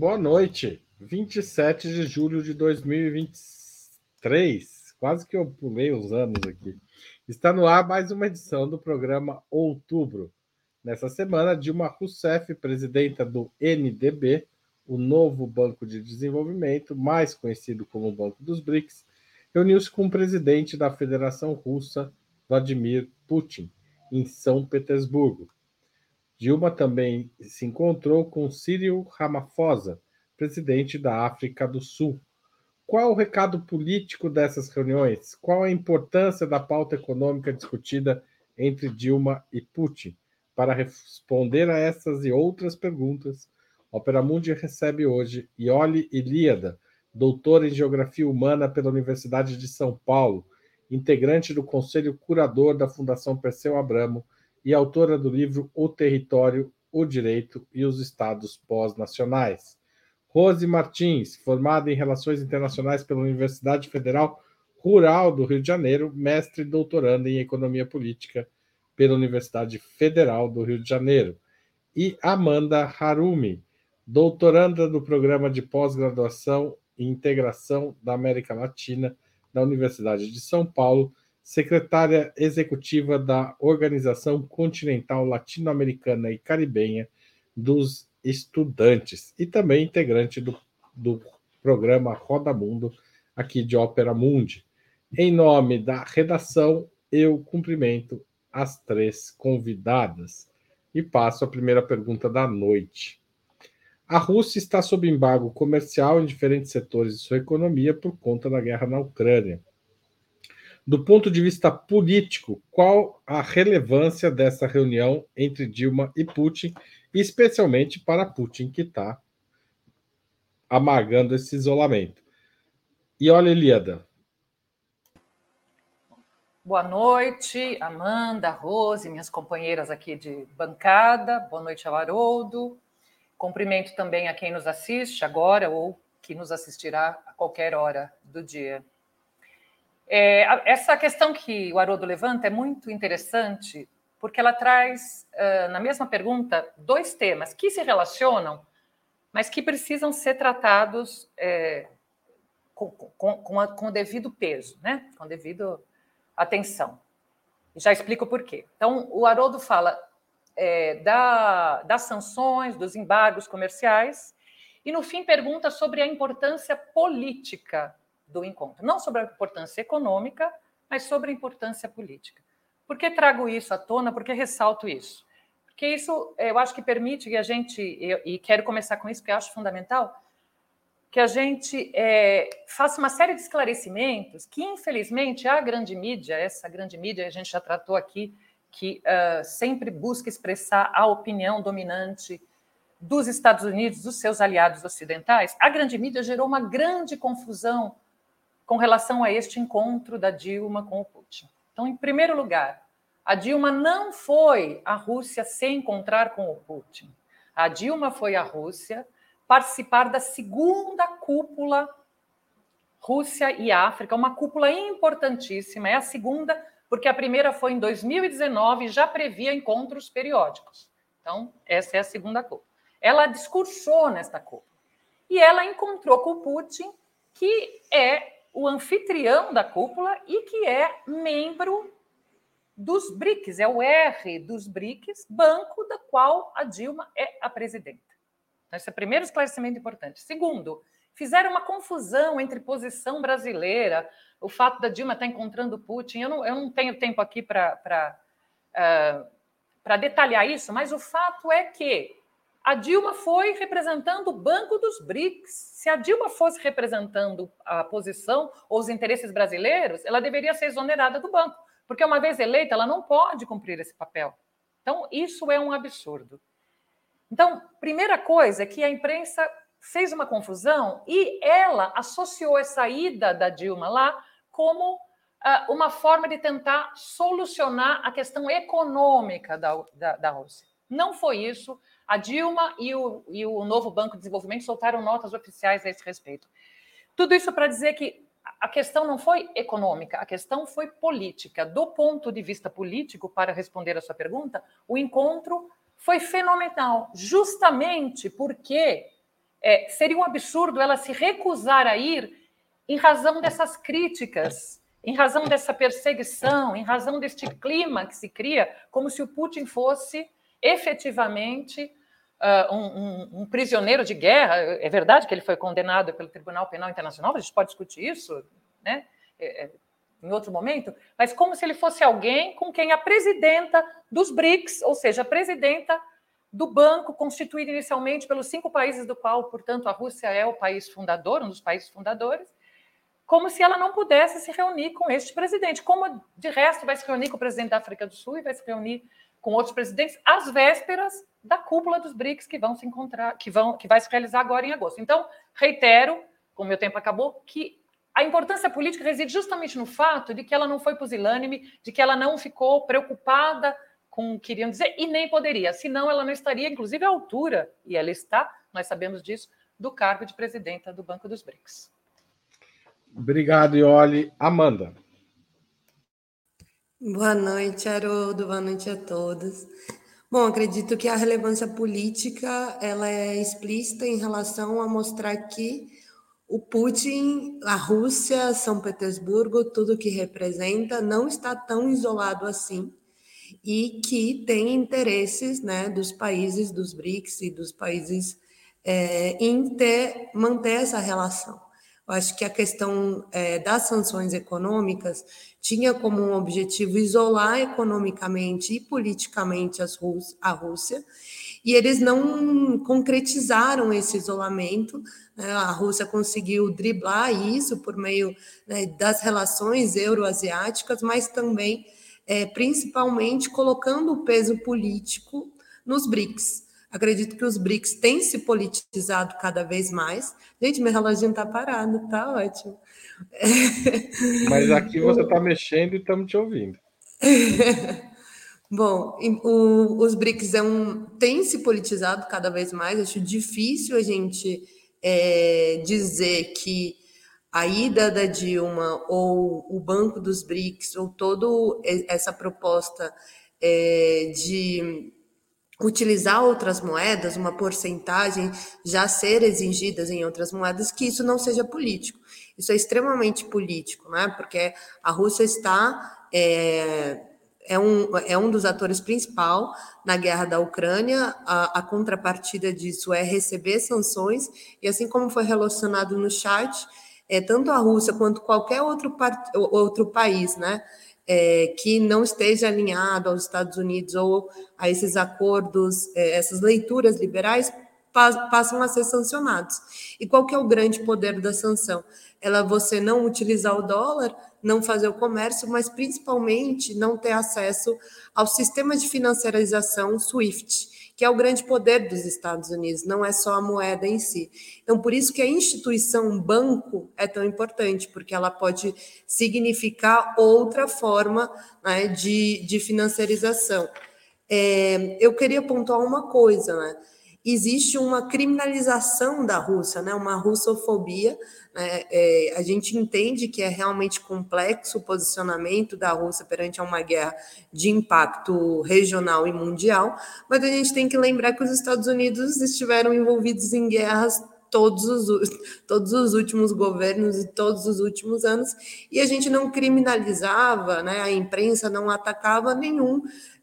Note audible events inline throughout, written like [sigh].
Boa noite. 27 de julho de 2023. Quase que eu pulei os anos aqui. Está no ar mais uma edição do programa Outubro. Nessa semana, Dilma Rousseff, presidenta do NDB, o novo Banco de Desenvolvimento, mais conhecido como Banco dos BRICS, reuniu-se com o presidente da Federação Russa, Vladimir Putin, em São Petersburgo. Dilma também se encontrou com Cyril Ramaphosa, presidente da África do Sul. Qual o recado político dessas reuniões? Qual a importância da pauta econômica discutida entre Dilma e Putin? Para responder a essas e outras perguntas, Opera Mundi recebe hoje Iole Ilíada, doutora em Geografia Humana pela Universidade de São Paulo, integrante do Conselho Curador da Fundação Perseu Abramo e autora do livro O Território, o Direito e os Estados Pós-Nacionais. Rose Martins, formada em Relações Internacionais pela Universidade Federal Rural do Rio de Janeiro, mestre e doutoranda em Economia Política pela Universidade Federal do Rio de Janeiro. E Amanda Harumi, doutoranda do Programa de Pós-Graduação e Integração da América Latina da Universidade de São Paulo, secretária executiva da Organização Continental Latino-Americana e Caribenha dos Estudantes e também integrante do, do programa Roda Mundo aqui de Ópera Mundi. Em nome da redação, eu cumprimento as três convidadas e passo a primeira pergunta da noite. A Rússia está sob embargo comercial em diferentes setores de sua economia por conta da guerra na Ucrânia. Do ponto de vista político, qual a relevância dessa reunião entre Dilma e Putin, especialmente para Putin, que está amargando esse isolamento? E olha, Eliada. Boa noite, Amanda, Rose, minhas companheiras aqui de bancada. Boa noite ao Haroldo. Cumprimento também a quem nos assiste agora ou que nos assistirá a qualquer hora do dia. É, essa questão que o Haroldo levanta é muito interessante, porque ela traz, na mesma pergunta, dois temas que se relacionam, mas que precisam ser tratados é, com, com, com, a, com, o devido peso, né? com devido atenção. Já explico por quê. Então, o Haroldo fala é, da, das sanções, dos embargos comerciais, e no fim pergunta sobre a importância política do encontro. Não sobre a importância econômica, mas sobre a importância política. Por que trago isso à tona? Por que ressalto isso? Porque isso eu acho que permite que a gente, e quero começar com isso, porque acho fundamental, que a gente é, faça uma série de esclarecimentos que, infelizmente, a grande mídia, essa grande mídia, a gente já tratou aqui que uh, sempre busca expressar a opinião dominante dos Estados Unidos, dos seus aliados ocidentais, a grande mídia gerou uma grande confusão com relação a este encontro da Dilma com o Putin. Então, em primeiro lugar, a Dilma não foi à Rússia se encontrar com o Putin. A Dilma foi à Rússia participar da segunda cúpula Rússia e África, uma cúpula importantíssima, é a segunda porque a primeira foi em 2019 e já previa encontros periódicos. Então, essa é a segunda cúpula. Ela discursou nesta cúpula. E ela encontrou com o Putin, que é o anfitrião da cúpula e que é membro dos BRICS, é o R dos BRICS, banco da qual a Dilma é a presidenta. Então, esse é o primeiro esclarecimento importante. Segundo, fizeram uma confusão entre posição brasileira, o fato da Dilma estar encontrando Putin. Eu não, eu não tenho tempo aqui para uh, detalhar isso, mas o fato é que a Dilma foi representando o Banco dos BRICS. Se a Dilma fosse representando a posição ou os interesses brasileiros, ela deveria ser exonerada do banco, porque uma vez eleita, ela não pode cumprir esse papel. Então, isso é um absurdo. Então, primeira coisa é que a imprensa fez uma confusão e ela associou essa ida da Dilma lá como uh, uma forma de tentar solucionar a questão econômica da, da, da Rússia. Não foi isso. A Dilma e o, e o novo Banco de Desenvolvimento soltaram notas oficiais a esse respeito. Tudo isso para dizer que a questão não foi econômica, a questão foi política. Do ponto de vista político, para responder a sua pergunta, o encontro foi fenomenal, justamente porque é, seria um absurdo ela se recusar a ir em razão dessas críticas, em razão dessa perseguição, em razão deste clima que se cria, como se o Putin fosse efetivamente uh, um, um, um, prisioneiro de guerra. É verdade que ele foi condenado pelo Tribunal Penal Internacional, a gente pode discutir isso, né? É, é, em outro momento, mas como se ele fosse alguém com quem a presidenta dos BRICS, ou seja, a presidenta do banco constituído inicialmente pelos cinco países do qual, portanto, a Rússia é o país fundador, um dos países fundadores, como se ela não pudesse se reunir com este presidente, como de resto vai se reunir com o presidente da África do Sul e vai se reunir com outros presidentes às vésperas da cúpula dos BRICS que vão se encontrar, que vão que vai se realizar agora em agosto. Então, reitero, como meu tempo acabou, que a importância política reside justamente no fato de que ela não foi pusilânime, de que ela não ficou preocupada com o que queriam dizer e nem poderia, senão ela não estaria, inclusive, à altura, e ela está, nós sabemos disso, do cargo de presidenta do Banco dos BRICS. Obrigado, Ioli. Amanda. Boa noite, Haroldo. Boa noite a todos. Bom, acredito que a relevância política ela é explícita em relação a mostrar que o Putin, a Rússia, São Petersburgo, tudo que representa, não está tão isolado assim e que tem interesses né, dos países dos BRICS e dos países é, em ter, manter essa relação. Eu acho que a questão é, das sanções econômicas tinha como um objetivo isolar economicamente e politicamente Rússia, a Rússia, e eles não concretizaram esse isolamento. Né? A Rússia conseguiu driblar isso por meio né, das relações euroasiáticas, mas também é, principalmente colocando o peso político nos BRICS. Acredito que os BRICS têm se politizado cada vez mais. Gente, meu reloginho está parado, tá ótimo. Mas aqui você está mexendo e estamos te ouvindo. [laughs] Bom, o, os BRICS é um, têm se politizado cada vez mais. Acho difícil a gente é, dizer que a ida da Dilma ou o Banco dos BRICS ou toda essa proposta é, de utilizar outras moedas, uma porcentagem já ser exigidas em outras moedas, que isso não seja político. Isso é extremamente político, né? Porque a Rússia está é, é um, é um dos atores principal na guerra da Ucrânia. A, a contrapartida disso é receber sanções e assim como foi relacionado no chat é, tanto a Rússia quanto qualquer outro, outro país, né, é, que não esteja alinhado aos Estados Unidos ou a esses acordos, é, essas leituras liberais, passam a ser sancionados. E qual que é o grande poder da sanção? Ela você não utilizar o dólar, não fazer o comércio, mas principalmente não ter acesso ao sistema de financiarização SWIFT, que é o grande poder dos Estados Unidos, não é só a moeda em si. Então, por isso que a instituição banco é tão importante, porque ela pode significar outra forma né, de, de financiarização. É, eu queria pontuar uma coisa, né? Existe uma criminalização da Rússia, né, uma russofobia. Né, é, a gente entende que é realmente complexo o posicionamento da Rússia perante uma guerra de impacto regional e mundial, mas a gente tem que lembrar que os Estados Unidos estiveram envolvidos em guerras todos os, [laughs] todos os últimos governos e todos os últimos anos, e a gente não criminalizava, né, a imprensa não atacava nenhum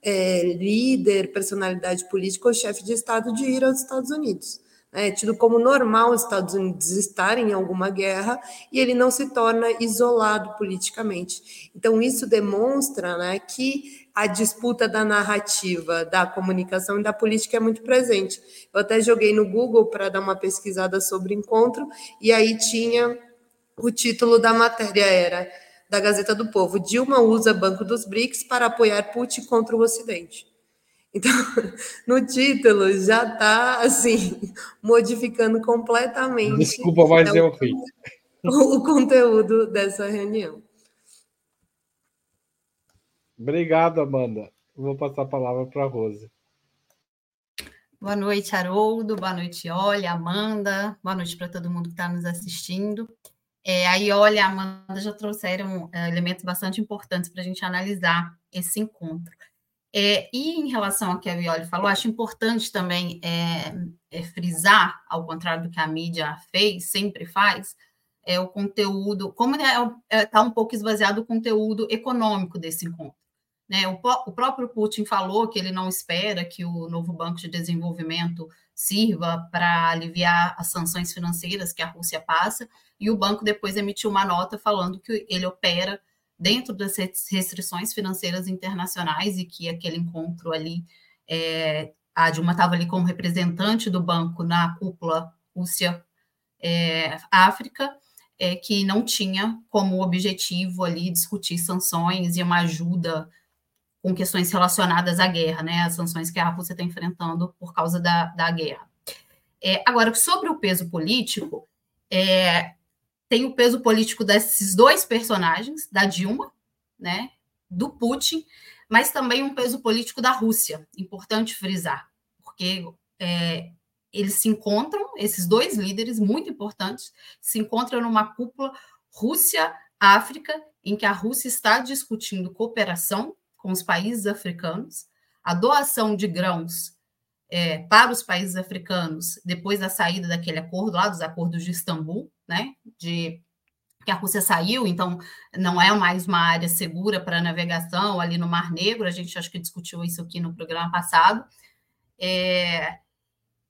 é, líder, personalidade política ou chefe de Estado de ir aos Estados Unidos. É tido como normal os Estados Unidos estarem em alguma guerra e ele não se torna isolado politicamente. Então, isso demonstra né, que a disputa da narrativa, da comunicação e da política é muito presente. Eu até joguei no Google para dar uma pesquisada sobre encontro, e aí tinha o título da matéria era da Gazeta do Povo. Dilma usa Banco dos BRICS para apoiar Putin contra o Ocidente. Então, [laughs] no título já está assim modificando completamente. Desculpa, mas então, eu ri. O conteúdo dessa reunião. Obrigado, Amanda. Vou passar a palavra para a Rose. Boa noite, Haroldo. Boa noite, Olha, Amanda. Boa noite para todo mundo que está nos assistindo. É, aí, olha, a Amanda já trouxeram é, elementos bastante importantes para a gente analisar esse encontro. É, e em relação ao que a Violi falou, acho importante também é, é, frisar, ao contrário do que a mídia fez, sempre faz, é o conteúdo, como está um pouco esvaziado o conteúdo econômico desse encontro. Né? O, o, próprio Putin falou que ele não espera que o novo Banco de Desenvolvimento sirva para aliviar as sanções financeiras que a Rússia passa, e o banco depois emitiu uma nota falando que ele opera dentro das restrições financeiras internacionais e que aquele encontro ali, é, a Dilma estava ali como representante do banco na cúpula Rússia-África, é, que não tinha como objetivo ali discutir sanções e uma ajuda com questões relacionadas à guerra, né, as sanções que a Rússia está enfrentando por causa da, da guerra. É, agora, sobre o peso político, é, tem o peso político desses dois personagens, da Dilma, né, do Putin, mas também um peso político da Rússia, importante frisar, porque é, eles se encontram, esses dois líderes muito importantes, se encontram numa cúpula Rússia-África, em que a Rússia está discutindo cooperação com os países africanos, a doação de grãos é, para os países africanos depois da saída daquele acordo lá dos acordos de Istambul, né, de que a Rússia saiu, então não é mais uma área segura para navegação ali no Mar Negro. A gente acho que discutiu isso aqui no programa passado. É,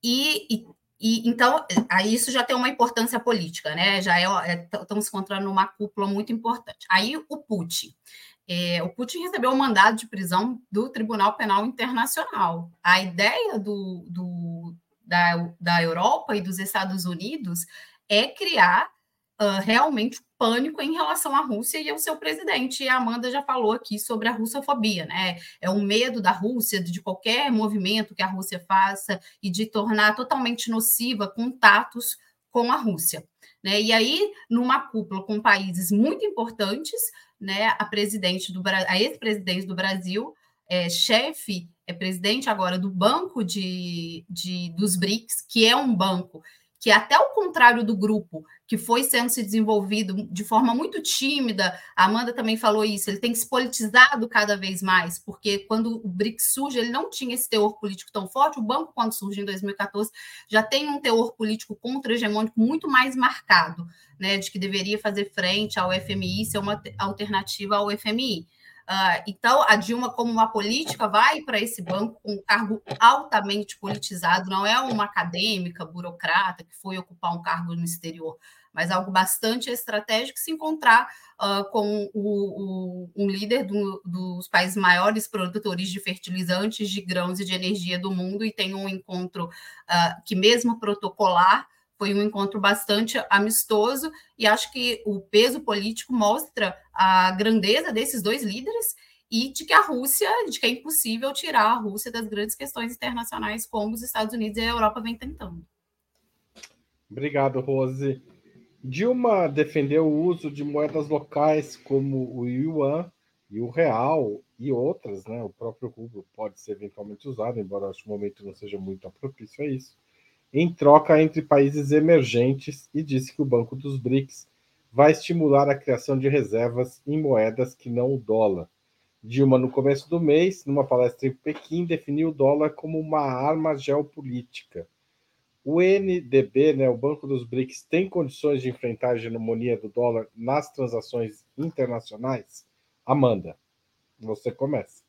e, e, então aí isso já tem uma importância política, né? Já é, é estamos encontrando numa cúpula muito importante. Aí o Putin. É, o Putin recebeu um mandado de prisão do Tribunal Penal Internacional. A ideia do, do da, da Europa e dos Estados Unidos é criar uh, realmente pânico em relação à Rússia e ao seu presidente. E a Amanda já falou aqui sobre a russofobia, né? É o medo da Rússia, de qualquer movimento que a Rússia faça e de tornar totalmente nociva contatos com a Rússia. Né? E aí, numa cúpula com países muito importantes, né, a presidente do a ex-presidente do Brasil, é, chefe, é presidente agora do Banco de, de, dos BRICS, que é um banco que até ao contrário do grupo que foi sendo se desenvolvido de forma muito tímida, a Amanda também falou isso, ele tem se politizado cada vez mais, porque quando o BRICS surge, ele não tinha esse teor político tão forte, o banco, quando surge em 2014, já tem um teor político contra-hegemônico muito mais marcado, né, de que deveria fazer frente ao FMI, ser uma alternativa ao FMI. Uh, então, a Dilma, como uma política, vai para esse banco com um cargo altamente politizado, não é uma acadêmica, burocrata, que foi ocupar um cargo no exterior, mas algo bastante estratégico se encontrar uh, com o, o, um líder do, dos países maiores produtores de fertilizantes, de grãos e de energia do mundo, e tem um encontro uh, que, mesmo protocolar, foi um encontro bastante amistoso e acho que o peso político mostra a grandeza desses dois líderes e de que a Rússia, de que é impossível tirar a Rússia das grandes questões internacionais como os Estados Unidos e a Europa vêm tentando. Obrigado, Rose. Dilma defendeu o uso de moedas locais como o yuan e o real e outras, né? O próprio rublo pode ser eventualmente usado, embora acho que o momento não seja muito propício a isso em troca entre países emergentes e disse que o Banco dos BRICS vai estimular a criação de reservas em moedas que não o dólar. Dilma, no começo do mês, numa palestra em Pequim, definiu o dólar como uma arma geopolítica. O NDB, né, o Banco dos BRICS, tem condições de enfrentar a hegemonia do dólar nas transações internacionais? Amanda, você começa.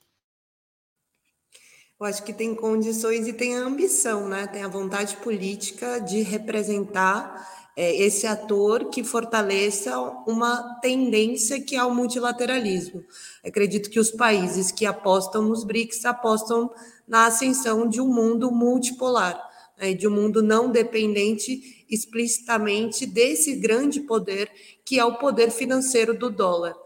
Eu acho que tem condições e tem a ambição, né? Tem a vontade política de representar é, esse ator que fortaleça uma tendência que é o multilateralismo. Acredito que os países que apostam nos BRICS apostam na ascensão de um mundo multipolar, né? de um mundo não dependente explicitamente desse grande poder que é o poder financeiro do dólar.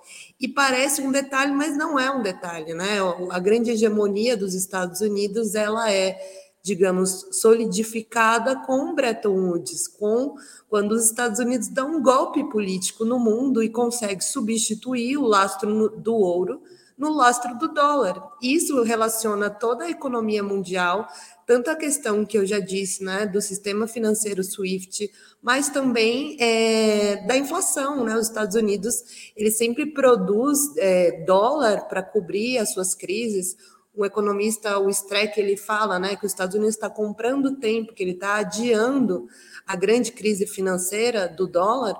E parece um detalhe, mas não é um detalhe, né? A grande hegemonia dos Estados Unidos, ela é, digamos, solidificada com Bretton Woods, com quando os Estados Unidos dão um golpe político no mundo e consegue substituir o lastro do ouro no lastro do dólar. Isso relaciona toda a economia mundial, tanto a questão que eu já disse, né, do sistema financeiro SWIFT, mas também é, da inflação, né? Os Estados Unidos ele sempre produz é, dólar para cobrir as suas crises. um economista, o Streck, ele fala né, que os Estados Unidos está comprando tempo, que ele está adiando a grande crise financeira do dólar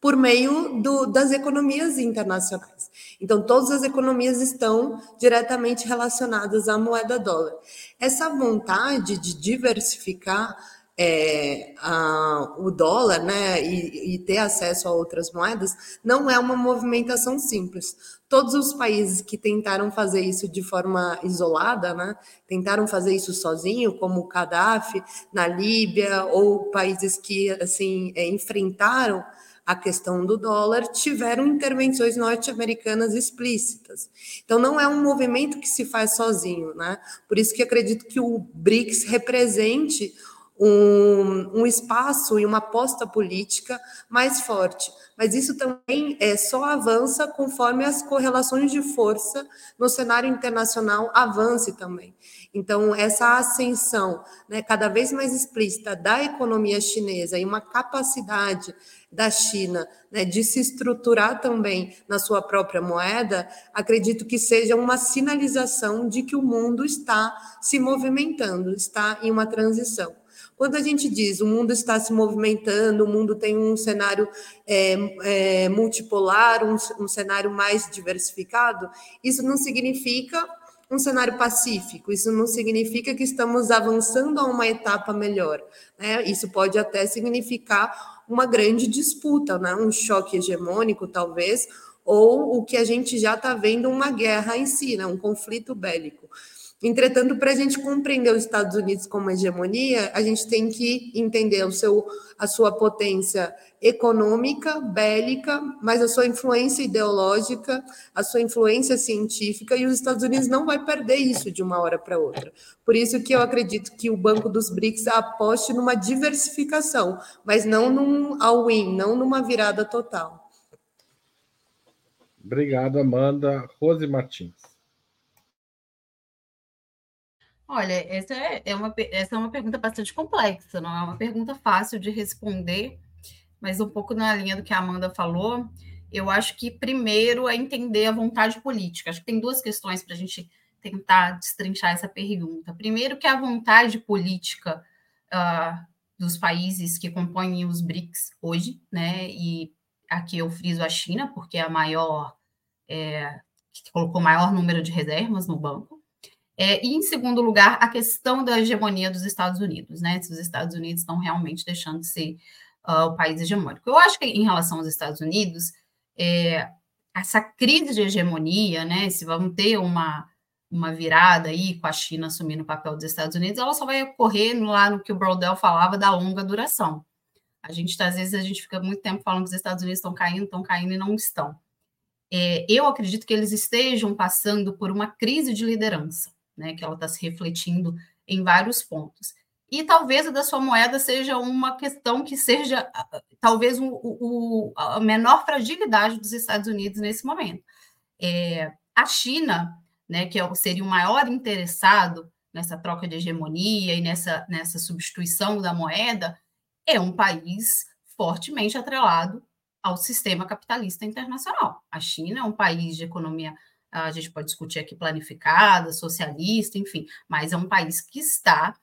por meio do, das economias internacionais. Então, todas as economias estão diretamente relacionadas à moeda dólar. Essa vontade de diversificar é, a, o dólar né, e, e, ter acesso a outras moedas não é uma movimentação simples. Todos os países que tentaram fazer isso de forma isolada, né, tentaram fazer isso sozinho, como o Gaddafi na Líbia, ou países que assim é, enfrentaram a questão do dólar, tiveram intervenções norte-americanas explícitas. Então, não é um movimento que se faz sozinho, né? Por isso que acredito que o BRICS represente um, um espaço e uma aposta política mais forte. Mas isso também é, só avança conforme as correlações de força no cenário internacional avance também. Então, essa ascensão né, cada vez mais explícita da economia chinesa e uma capacidade da China né, de se estruturar também na sua própria moeda, acredito que seja uma sinalização de que o mundo está se movimentando, está em uma transição. Quando a gente diz o mundo está se movimentando, o mundo tem um cenário é, é, multipolar, um, um cenário mais diversificado, isso não significa um cenário pacífico, isso não significa que estamos avançando a uma etapa melhor. Né? Isso pode até significar uma grande disputa, né? um choque hegemônico, talvez, ou o que a gente já está vendo uma guerra em si, né? um conflito bélico. Entretanto, para a gente compreender os Estados Unidos como hegemonia, a gente tem que entender o seu, a sua potência econômica, bélica, mas a sua influência ideológica, a sua influência científica, e os Estados Unidos não vai perder isso de uma hora para outra. Por isso que eu acredito que o Banco dos BRICS aposte numa diversificação, mas não num all-in, não numa virada total. Obrigado, Amanda. Rose Martins. Olha, essa é, é uma, essa é uma pergunta bastante complexa, não é uma pergunta fácil de responder, mas um pouco na linha do que a Amanda falou, eu acho que primeiro é entender a vontade política. Acho que tem duas questões para a gente tentar destrinchar essa pergunta. Primeiro, que a vontade política uh, dos países que compõem os BRICS hoje, né? E aqui eu friso a China, porque é a maior, é, que colocou o maior número de reservas no banco. É, e, em segundo lugar, a questão da hegemonia dos Estados Unidos, né? Se os Estados Unidos estão realmente deixando de ser uh, o país hegemônico. Eu acho que, em relação aos Estados Unidos, é, essa crise de hegemonia, né? Se vamos ter uma, uma virada aí com a China assumindo o papel dos Estados Unidos, ela só vai ocorrer lá no que o Brodel falava da longa duração. A gente, às vezes, a gente fica muito tempo falando que os Estados Unidos estão caindo, estão caindo e não estão. É, eu acredito que eles estejam passando por uma crise de liderança né, que ela está se refletindo em vários pontos. E talvez a da sua moeda seja uma questão que seja talvez o, o, a menor fragilidade dos Estados Unidos nesse momento. É, a China, né, que é seria o maior interessado nessa troca de hegemonia e nessa, nessa substituição da moeda, é um país fortemente atrelado ao sistema capitalista internacional. A China é um país de economia a gente pode discutir aqui planificada, socialista, enfim, mas é um país que está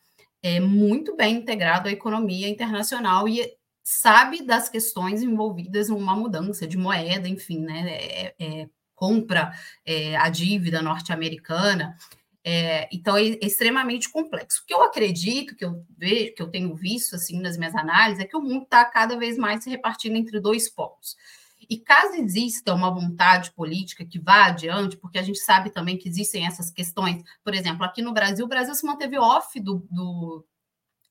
é, muito bem integrado à economia internacional e sabe das questões envolvidas numa mudança de moeda, enfim, né? É, é, compra é, a dívida norte-americana. É, então é extremamente complexo. O que eu acredito, que eu vejo, que eu tenho visto assim nas minhas análises, é que o mundo está cada vez mais se repartindo entre dois polos. E caso exista uma vontade política que vá adiante, porque a gente sabe também que existem essas questões, por exemplo, aqui no Brasil, o Brasil se manteve off do, do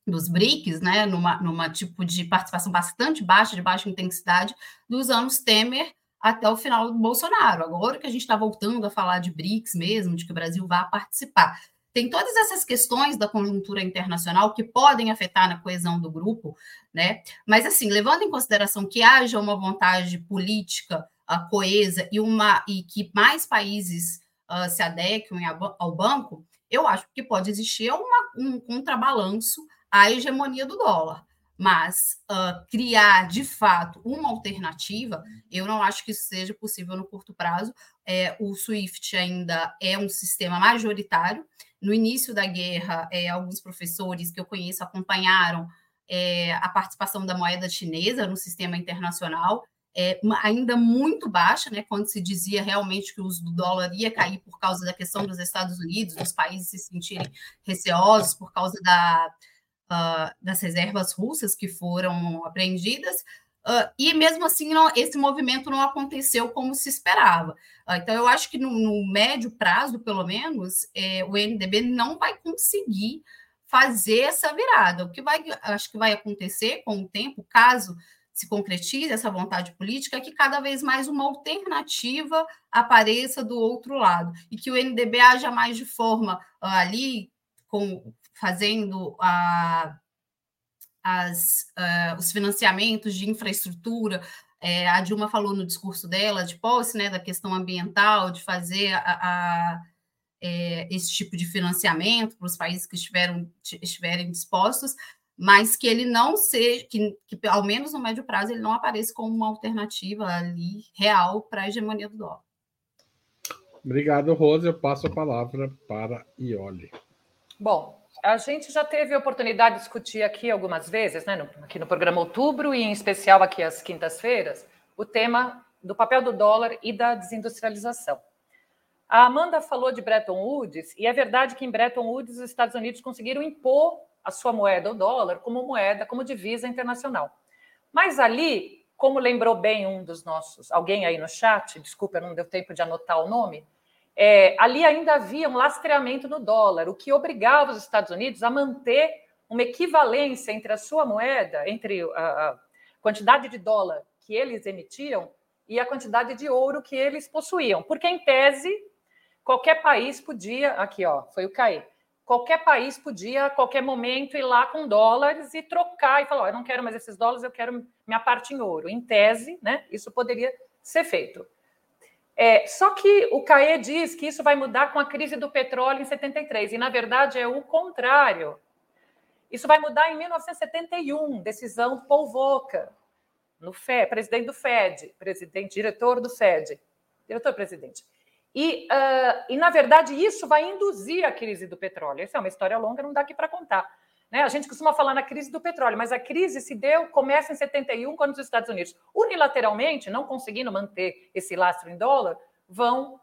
dos BRICS, né, numa, numa tipo de participação bastante baixa, de baixa intensidade, dos anos Temer até o final do Bolsonaro. Agora que a gente está voltando a falar de BRICS mesmo, de que o Brasil vá participar. Tem todas essas questões da conjuntura internacional que podem afetar na coesão do grupo, né? Mas assim, levando em consideração que haja uma vontade política uh, coesa e uma e que mais países uh, se adequem ao banco, eu acho que pode existir uma, um contrabalanço à hegemonia do dólar. Mas uh, criar de fato uma alternativa, eu não acho que isso seja possível no curto prazo. É, o SWIFT ainda é um sistema majoritário. No início da guerra, é, alguns professores que eu conheço acompanharam é, a participação da moeda chinesa no sistema internacional, é, ainda muito baixa, né, quando se dizia realmente que o uso do dólar ia cair por causa da questão dos Estados Unidos, dos países se sentirem receosos por causa da, uh, das reservas russas que foram apreendidas, uh, e mesmo assim não, esse movimento não aconteceu como se esperava. Uh, então, eu acho que no, no médio prazo, pelo menos, é, o NDB não vai conseguir fazer essa virada. O que vai, acho que vai acontecer com o tempo, caso se concretize essa vontade política, é que cada vez mais uma alternativa apareça do outro lado e que o NDB haja mais de forma uh, ali com fazendo a, as, uh, os financiamentos de infraestrutura. É, a Dilma falou no discurso dela de posse, né, da questão ambiental, de fazer a, a é, esse tipo de financiamento para os países que estiveram, estiverem dispostos, mas que ele não seja, que, que ao menos no médio prazo ele não apareça como uma alternativa ali real para a hegemonia do dólar. Obrigado, Rose. Eu passo a palavra para Ioli. Bom, a gente já teve a oportunidade de discutir aqui algumas vezes, né, no, aqui no programa Outubro e em especial aqui às quintas-feiras, o tema do papel do dólar e da desindustrialização. A Amanda falou de Bretton Woods e é verdade que em Bretton Woods os Estados Unidos conseguiram impor a sua moeda, o dólar, como moeda, como divisa internacional. Mas ali, como lembrou bem um dos nossos, alguém aí no chat, desculpa, não deu tempo de anotar o nome, é, ali ainda havia um lastreamento no dólar, o que obrigava os Estados Unidos a manter uma equivalência entre a sua moeda, entre a, quantidade de dólar que eles emitiam e a quantidade de ouro que eles possuíam, porque em tese qualquer país podia, aqui ó, foi o CAE, qualquer país podia a qualquer momento ir lá com dólares e trocar e falar: oh, eu não quero mais esses dólares, eu quero minha parte em ouro. Em tese, né, isso poderia ser feito. É, só que o CAE diz que isso vai mudar com a crise do petróleo em 73, e na verdade é o contrário. Isso vai mudar em 1971, decisão Paul Volcker, no FED, presidente do FED, presidente, diretor do FED, diretor-presidente. E, uh, e, na verdade, isso vai induzir a crise do petróleo. Essa é uma história longa, não dá aqui para contar. Né? A gente costuma falar na crise do petróleo, mas a crise se deu, começa em 71, quando os Estados Unidos, unilateralmente, não conseguindo manter esse lastro em dólar, vão,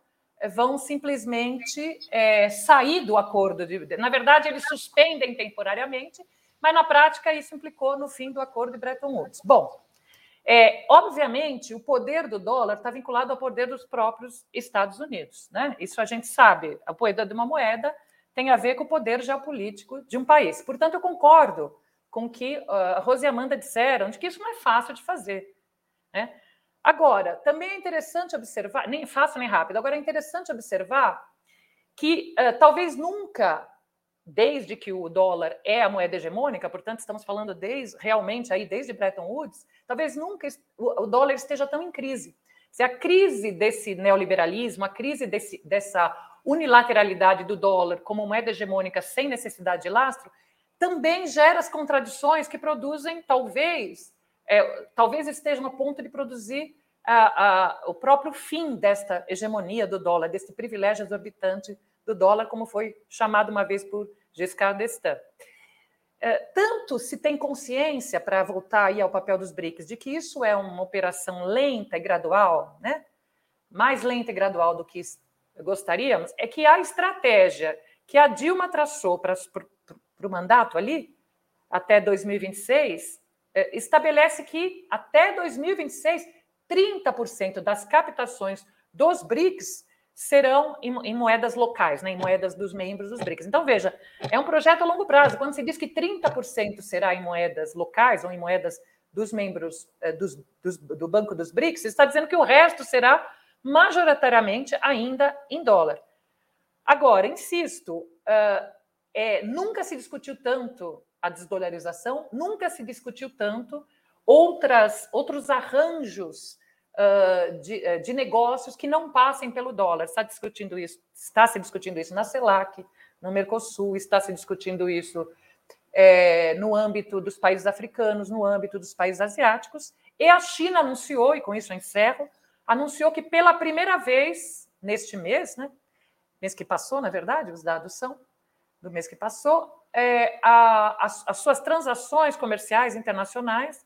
vão simplesmente é, sair do acordo. De, na verdade, eles suspendem temporariamente, mas na prática isso implicou no fim do acordo de Bretton Woods. Bom, é, obviamente, o poder do dólar está vinculado ao poder dos próprios Estados Unidos. Né? Isso a gente sabe. A poder de uma moeda tem a ver com o poder geopolítico de um país. Portanto, eu concordo com o que uh, a Rose e Amanda disseram, de que isso não é fácil de fazer. Né? Agora, também é interessante observar, nem fácil nem rápido, agora é interessante observar que uh, talvez nunca desde que o dólar é a moeda hegemônica, portanto, estamos falando desde, realmente aí desde Bretton Woods, talvez nunca o dólar esteja tão em crise. Se a crise desse neoliberalismo, a crise desse, dessa unilateralidade do dólar como moeda hegemônica sem necessidade de lastro, também gera as contradições que produzem, talvez, é, talvez estejam a ponto de produzir a, a, o próprio fim desta hegemonia do dólar, desse privilégio exorbitante do dólar, como foi chamado uma vez por Giscard d'Estaing. É, tanto se tem consciência, para voltar aí ao papel dos BRICS, de que isso é uma operação lenta e gradual, né? mais lenta e gradual do que gostaríamos, é que a estratégia que a Dilma traçou para o mandato ali, até 2026, é, estabelece que até 2026, 30% das captações dos BRICS serão em, em, moedas locais, né, em moedas dos membros dos BRICS. Então, veja, é um projeto a longo prazo. Quando se diz que 30% será em moedas locais ou em moedas dos membros eh, dos, dos, do Banco dos BRICS, está dizendo que o resto será majoritariamente ainda em dólar. Agora, insisto, uh, é, nunca se discutiu tanto a desdolarização, nunca se discutiu tanto outras, outros arranjos uh, de, uh, de, negócios que não passem pelo dólar. Está discutindo isso, está se discutindo isso na CELAC, no Mercosul, está se discutindo isso é, no âmbito dos países africanos, no âmbito dos países asiáticos, e a China anunciou, e com isso eu encerro, anunciou que pela primeira vez neste mês, né, mês que passou, na verdade, os dados são do mês que passou, é, a, as, as, suas transações comerciais internacionais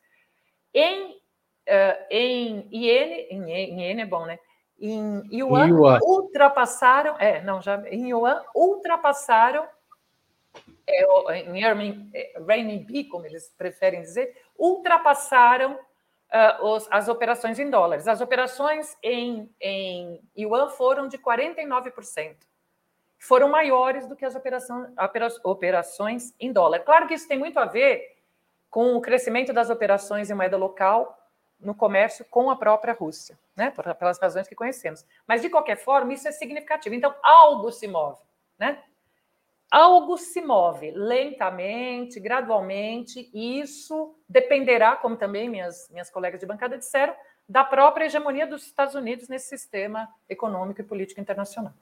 em, uh, em iene, em, em iene é bom, né? Em yuan, yuan, ultrapassaram, é, não, já em yuan ultrapassaram é, em renminbi, como eles preferem dizer, ultrapassaram uh, os, as operações em dólares. As operações em, em yuan foram de 49%. Foram maiores do que as operações, operações em dólar. Claro que isso tem muito a ver com o crescimento das operações em moeda local no comércio com a própria Rússia, né? pelas razões que conhecemos. Mas, de qualquer forma, isso é significativo. Então, algo se move. Né? Algo se move lentamente, gradualmente, e isso dependerá, como também minhas, minhas colegas de bancada disseram, da própria hegemonia dos Estados Unidos nesse sistema econômico e político internacional.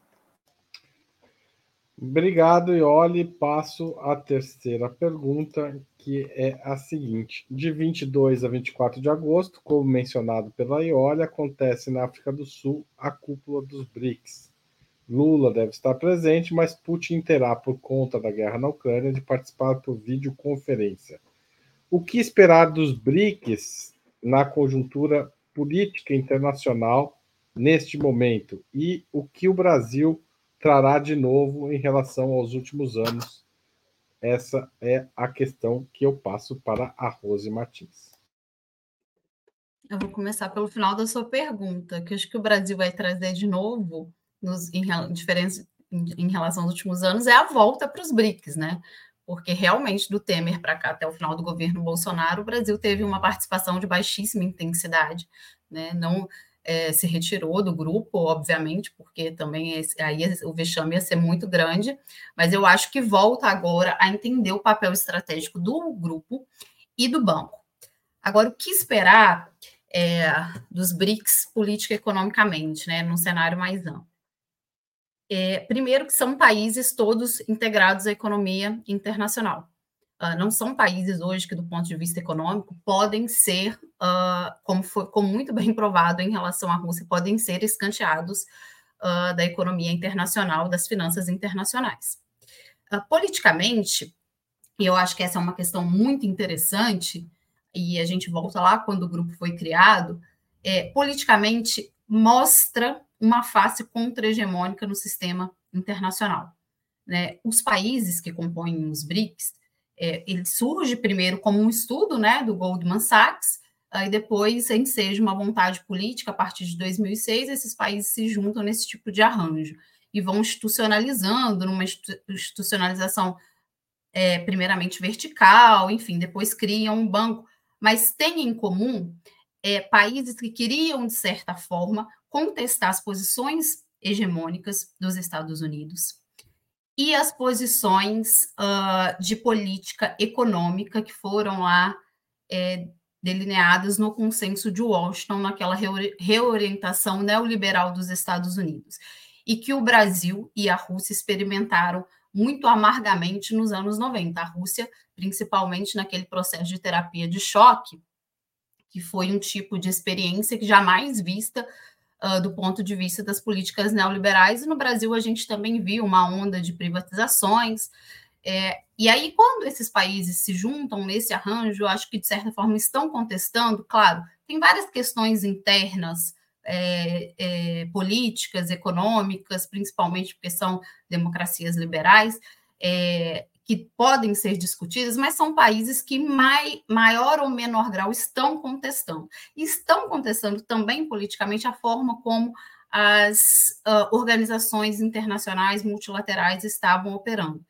Obrigado, Ioli. Passo à terceira pergunta, que é a seguinte: de 22 a 24 de agosto, como mencionado pela Ioli, acontece na África do Sul a cúpula dos BRICS. Lula deve estar presente, mas Putin terá, por conta da guerra na Ucrânia, de participar por videoconferência. O que esperar dos BRICS na conjuntura política internacional neste momento? E o que o Brasil trará de novo em relação aos últimos anos? Essa é a questão que eu passo para a Rose Martins. Eu vou começar pelo final da sua pergunta, que acho que o Brasil vai trazer de novo nos, em, diferença, em, em relação aos últimos anos é a volta para os BRICS, né? Porque realmente do Temer para cá até o final do governo Bolsonaro, o Brasil teve uma participação de baixíssima intensidade, né? Não é, se retirou do grupo, obviamente, porque também esse, aí o vexame ia ser muito grande, mas eu acho que volta agora a entender o papel estratégico do grupo e do banco. Agora, o que esperar é, dos BRICS política economicamente, né, num cenário mais amplo? É, primeiro, que são países todos integrados à economia internacional. Uh, não são países hoje que, do ponto de vista econômico, podem ser, uh, como foi como muito bem [laughs] provado em relação à Rússia, podem ser escanteados uh, da economia internacional, das finanças internacionais. politicamente, e eu acho que essa é uma questão muito interessante, e a gente volta lá quando o grupo foi criado, é, politicamente mostra uma face contra-hegemônica no sistema internacional. Né? Os países que compõem os BRICS, é, ele surge primeiro como um estudo né, do Goldman Sachs, e depois enseja uma vontade política, a partir de 2006, esses países se juntam nesse tipo de arranjo e vão institucionalizando, numa institucionalização é, primeiramente vertical, enfim, depois criam um banco, mas tem em comum é, países que queriam, de certa forma, contestar as posições hegemônicas dos Estados Unidos e as posições uh, de política econômica que foram lá é, delineadas no consenso de Washington, naquela reorientação neoliberal dos Estados Unidos, e que o Brasil e a Rússia experimentaram muito amargamente nos anos 90. A Rússia, principalmente naquele processo de terapia de choque, que foi um tipo de experiência que jamais vista uh, do ponto de vista das políticas neoliberais, e no Brasil a gente também viu uma onda de privatizações. É, e aí, quando esses países se juntam nesse arranjo, acho que de certa forma estão contestando, claro, tem várias questões internas. É, é, políticas, econômicas, principalmente porque são democracias liberais, é, que podem ser discutidas, mas são países que mai, maior ou menor grau estão contestando. Estão contestando também politicamente a forma como as uh, organizações internacionais multilaterais estavam operando.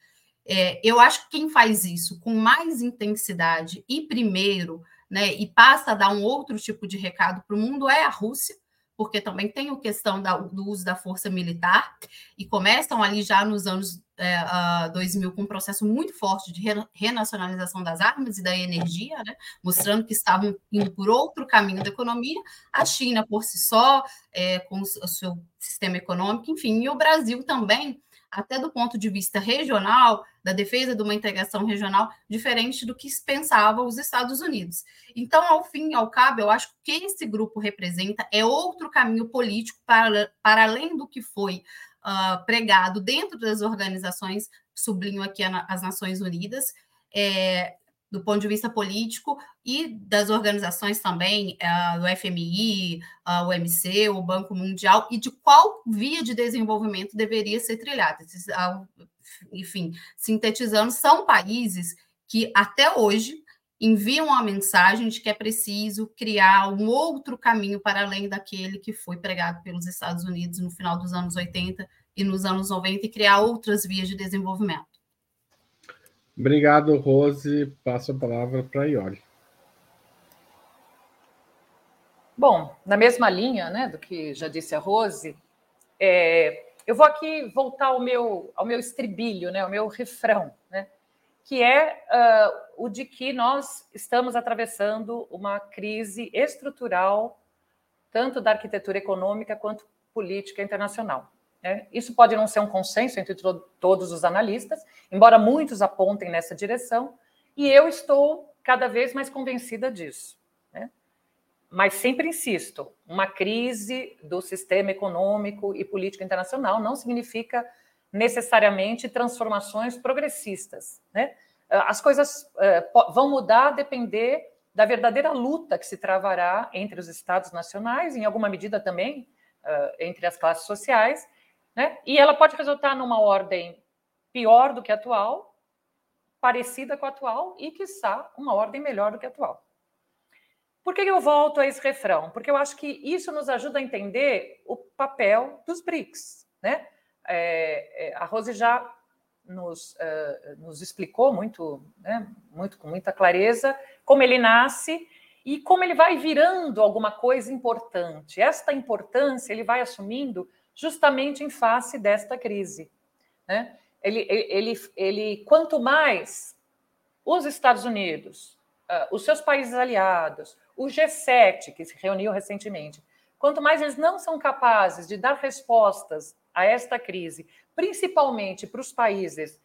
É, eu acho que quem faz isso com mais intensidade e primeiro, né, e passa a dar um outro tipo de recado para o mundo é a Rússia, porque também tem a questão da, do uso da força militar, e começam ali já nos anos é, uh, 2000 com um processo muito forte de renacionalização das armas e da energia, né, mostrando que estavam indo por outro caminho da economia, a China por si só, é, com o seu sistema econômico, enfim, e o Brasil também até do ponto de vista regional, da defesa de uma integração regional, diferente do que pensavam os Estados Unidos. Então, ao fim ao cabo, eu acho que esse grupo representa é outro caminho político para, para além do que foi uh, pregado dentro das organizações, sublinho aqui as Nações Unidas, é, do ponto de vista político e das organizações também, uh, do FMI, uh, o OMC, o Banco Mundial, e de qual via de desenvolvimento deveria ser trilhada. Uh, enfim, sintetizando, são países que até hoje enviam a mensagem de que é preciso criar um outro caminho para além daquele que foi pregado pelos Estados Unidos no final dos anos 80 e nos anos 90 e criar outras vias de desenvolvimento. Obrigado, Rose. Passo a palavra para a Iori. Bom, na mesma linha né, do que já disse a Rose, é, eu vou aqui voltar ao meu, ao meu estribilho, né, ao meu refrão, né, que é uh, o de que nós estamos atravessando uma crise estrutural, tanto da arquitetura econômica quanto política internacional. Né? Isso pode não ser um consenso entre todos os analistas, embora muitos apontem nessa direção, e eu estou cada vez mais convencida disso. Né? Mas sempre insisto: uma crise do sistema econômico e político internacional não significa necessariamente transformações progressistas. Né? As coisas uh, vão mudar a depender da verdadeira luta que se travará entre os Estados nacionais, em alguma medida também uh, entre as classes sociais, né? E ela pode resultar numa ordem pior do que a atual, parecida com a atual e, quiçá, uma ordem melhor do que a atual. Por que eu volto a esse refrão? Porque eu acho que isso nos ajuda a entender o papel dos BRICS. Né? É, é, a Rose já nos, uh, nos explicou muito, né, muito com muita clareza como ele nasce e como ele vai virando alguma coisa importante. Esta importância ele vai assumindo justamente em face desta crise. Né? Ele, ele, ele, quanto mais os Estados Unidos, uh, os seus países aliados, o G7, que se reuniu recentemente, quanto mais eles não são capazes de dar respostas a esta crise, principalmente para os países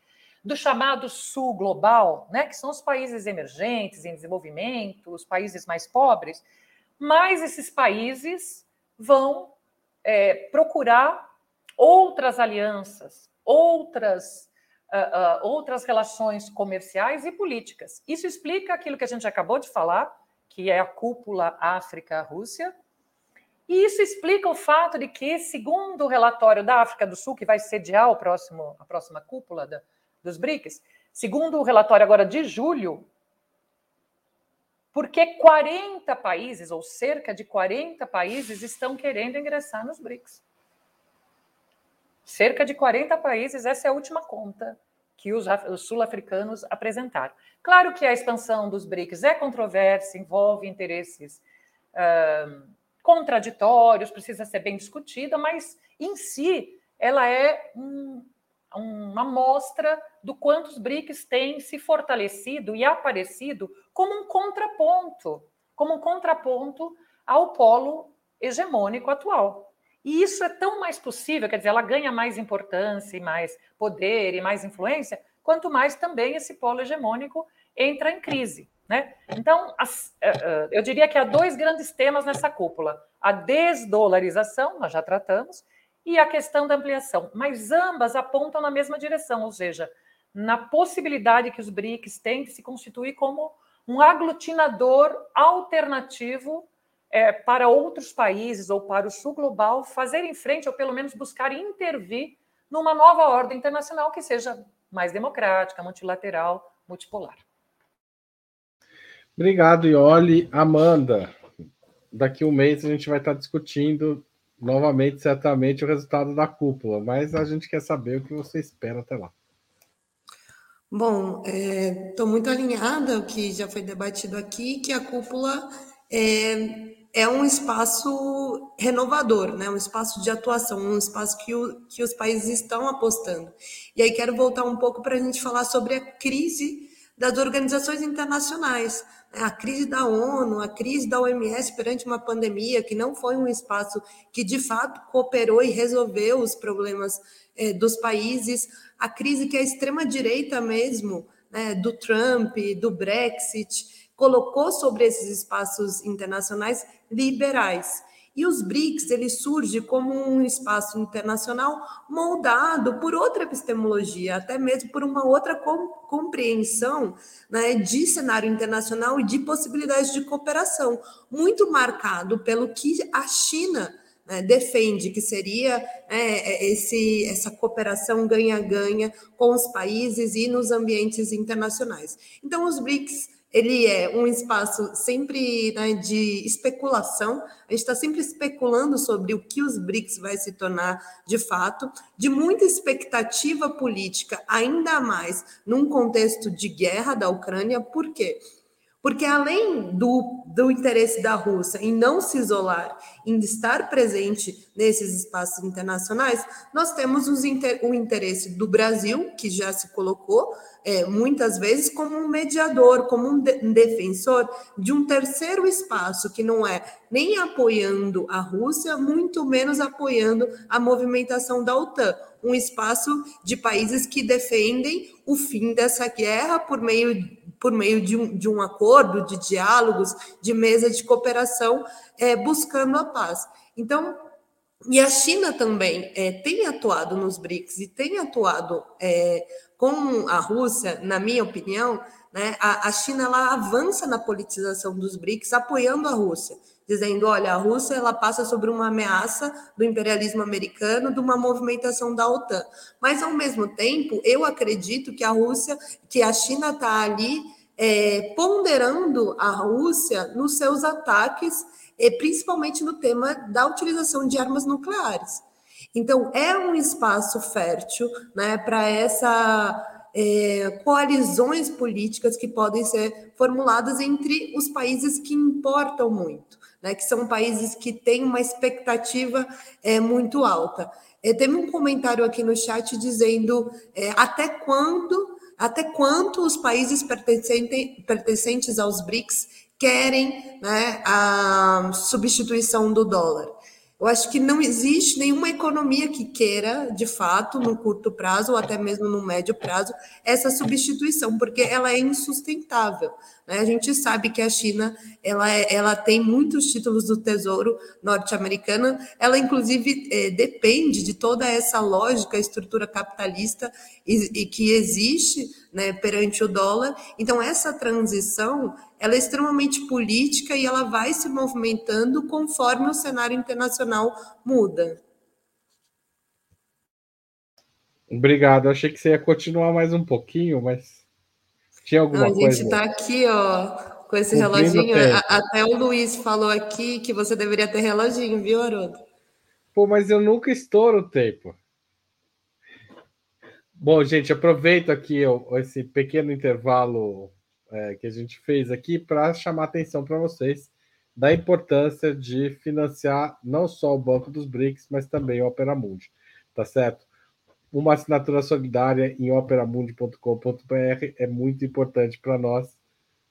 do chamado Sul global, né, que são os países emergentes, em desenvolvimento, os países mais pobres, mais esses países vão é, procurar outras alianças, outras, uh, uh, outras relações comerciais e políticas. Isso explica aquilo que a gente acabou de falar, que é a cúpula África-Rússia, e isso explica o fato de que, segundo o relatório da África do Sul, que vai sediar o próximo, a próxima cúpula da, dos BRICS, segundo o relatório agora de julho, porque 40 países, ou cerca de 40 países, estão querendo ingressar nos BRICS. Cerca de 40 países, essa é a última conta que os, os sul-africanos apresentaram. Claro que a expansão dos BRICS é controversa, envolve interesses uh, contraditórios, precisa ser bem discutida, mas em si ela é um, uma amostra do quanto os BRICS têm se fortalecido e aparecido como um contraponto, como um contraponto ao polo hegemônico atual. E isso é tão mais possível, quer dizer, ela ganha mais importância e mais poder e mais influência, quanto mais também esse polo hegemônico entra em crise. Né? Então, as, eh, eh, eu diria que há dois grandes temas nessa cúpula: a desdolarização, nós já tratamos, e a questão da ampliação, mas ambas apontam na mesma direção, ou seja, na possibilidade que os BRICS têm de se constituir como um aglutinador alternativo é, para outros países ou para o sul global fazerem frente, ou pelo menos buscar intervir numa nova ordem internacional que seja mais democrática, multilateral, multipolar. Obrigado, Ioli. Amanda, daqui um mês a gente vai estar discutindo novamente, certamente, o resultado da cúpula, mas a gente quer saber o que você espera até lá. Bom, estou é, muito alinhada ao que já foi debatido aqui, que a cúpula é, é um espaço renovador, né? um espaço de atuação, um espaço que, o, que os países estão apostando. E aí quero voltar um pouco para a gente falar sobre a crise das organizações internacionais. A crise da ONU, a crise da OMS perante uma pandemia, que não foi um espaço que de fato cooperou e resolveu os problemas é, dos países, a crise que a extrema-direita mesmo, né, do Trump, do Brexit, colocou sobre esses espaços internacionais liberais. E os BRICS, ele surge como um espaço internacional moldado por outra epistemologia, até mesmo por uma outra compreensão né, de cenário internacional e de possibilidades de cooperação, muito marcado pelo que a China né, defende, que seria é, esse, essa cooperação ganha-ganha com os países e nos ambientes internacionais. Então, os BRICS ele é um espaço sempre né, de especulação. A gente está sempre especulando sobre o que os BRICS vai se tornar de fato, de muita expectativa política, ainda mais num contexto de guerra da Ucrânia. Por quê? Além do, do interesse da Rússia em não se isolar, em estar presente nesses espaços internacionais, nós temos os inter, o interesse do Brasil, que já se colocou é, muitas vezes como um mediador, como um, de, um defensor de um terceiro espaço, que não é nem apoiando a Rússia, muito menos apoiando a movimentação da OTAN. Um espaço de países que defendem o fim dessa guerra por meio por meio de um, de um acordo, de diálogos, de mesa de cooperação, é, buscando a paz. Então, e a China também é, tem atuado nos BRICS e tem atuado é, com a Rússia, na minha opinião, né, a, a China ela avança na politização dos BRICS, apoiando a Rússia dizendo, olha, a Rússia ela passa sobre uma ameaça do imperialismo americano, de uma movimentação da OTAN. Mas ao mesmo tempo, eu acredito que a Rússia, que a China está ali é, ponderando a Rússia nos seus ataques, e principalmente no tema da utilização de armas nucleares. Então, é um espaço fértil né, para essa é, coalizões políticas que podem ser formuladas entre os países que importam muito né, que são países que têm uma expectativa é, muito alta. É, teve um comentário aqui no chat dizendo é, até quando, até quanto os países pertencentes, pertencentes aos BRICS querem né, a substituição do dólar. Eu acho que não existe nenhuma economia que queira, de fato, no curto prazo ou até mesmo no médio prazo, essa substituição, porque ela é insustentável. Né? A gente sabe que a China ela, é, ela tem muitos títulos do Tesouro norte-americano, ela inclusive é, depende de toda essa lógica, estrutura capitalista e, e que existe né, perante o dólar. Então, essa transição ela é extremamente política e ela vai se movimentando conforme o cenário internacional muda. Obrigado. Achei que você ia continuar mais um pouquinho, mas tinha alguma Não, coisa. A gente está aqui, ó, com esse reloginho. Até o Luiz falou aqui que você deveria ter reloginho, viu, Haroldo? Pô, mas eu nunca estouro o tempo. Bom, gente, aproveito aqui esse pequeno intervalo é, que a gente fez aqui para chamar atenção para vocês da importância de financiar não só o Banco dos BRICS, mas também o Opera Mundi, tá certo? Uma assinatura solidária em operamundi.com.br é muito importante para nós.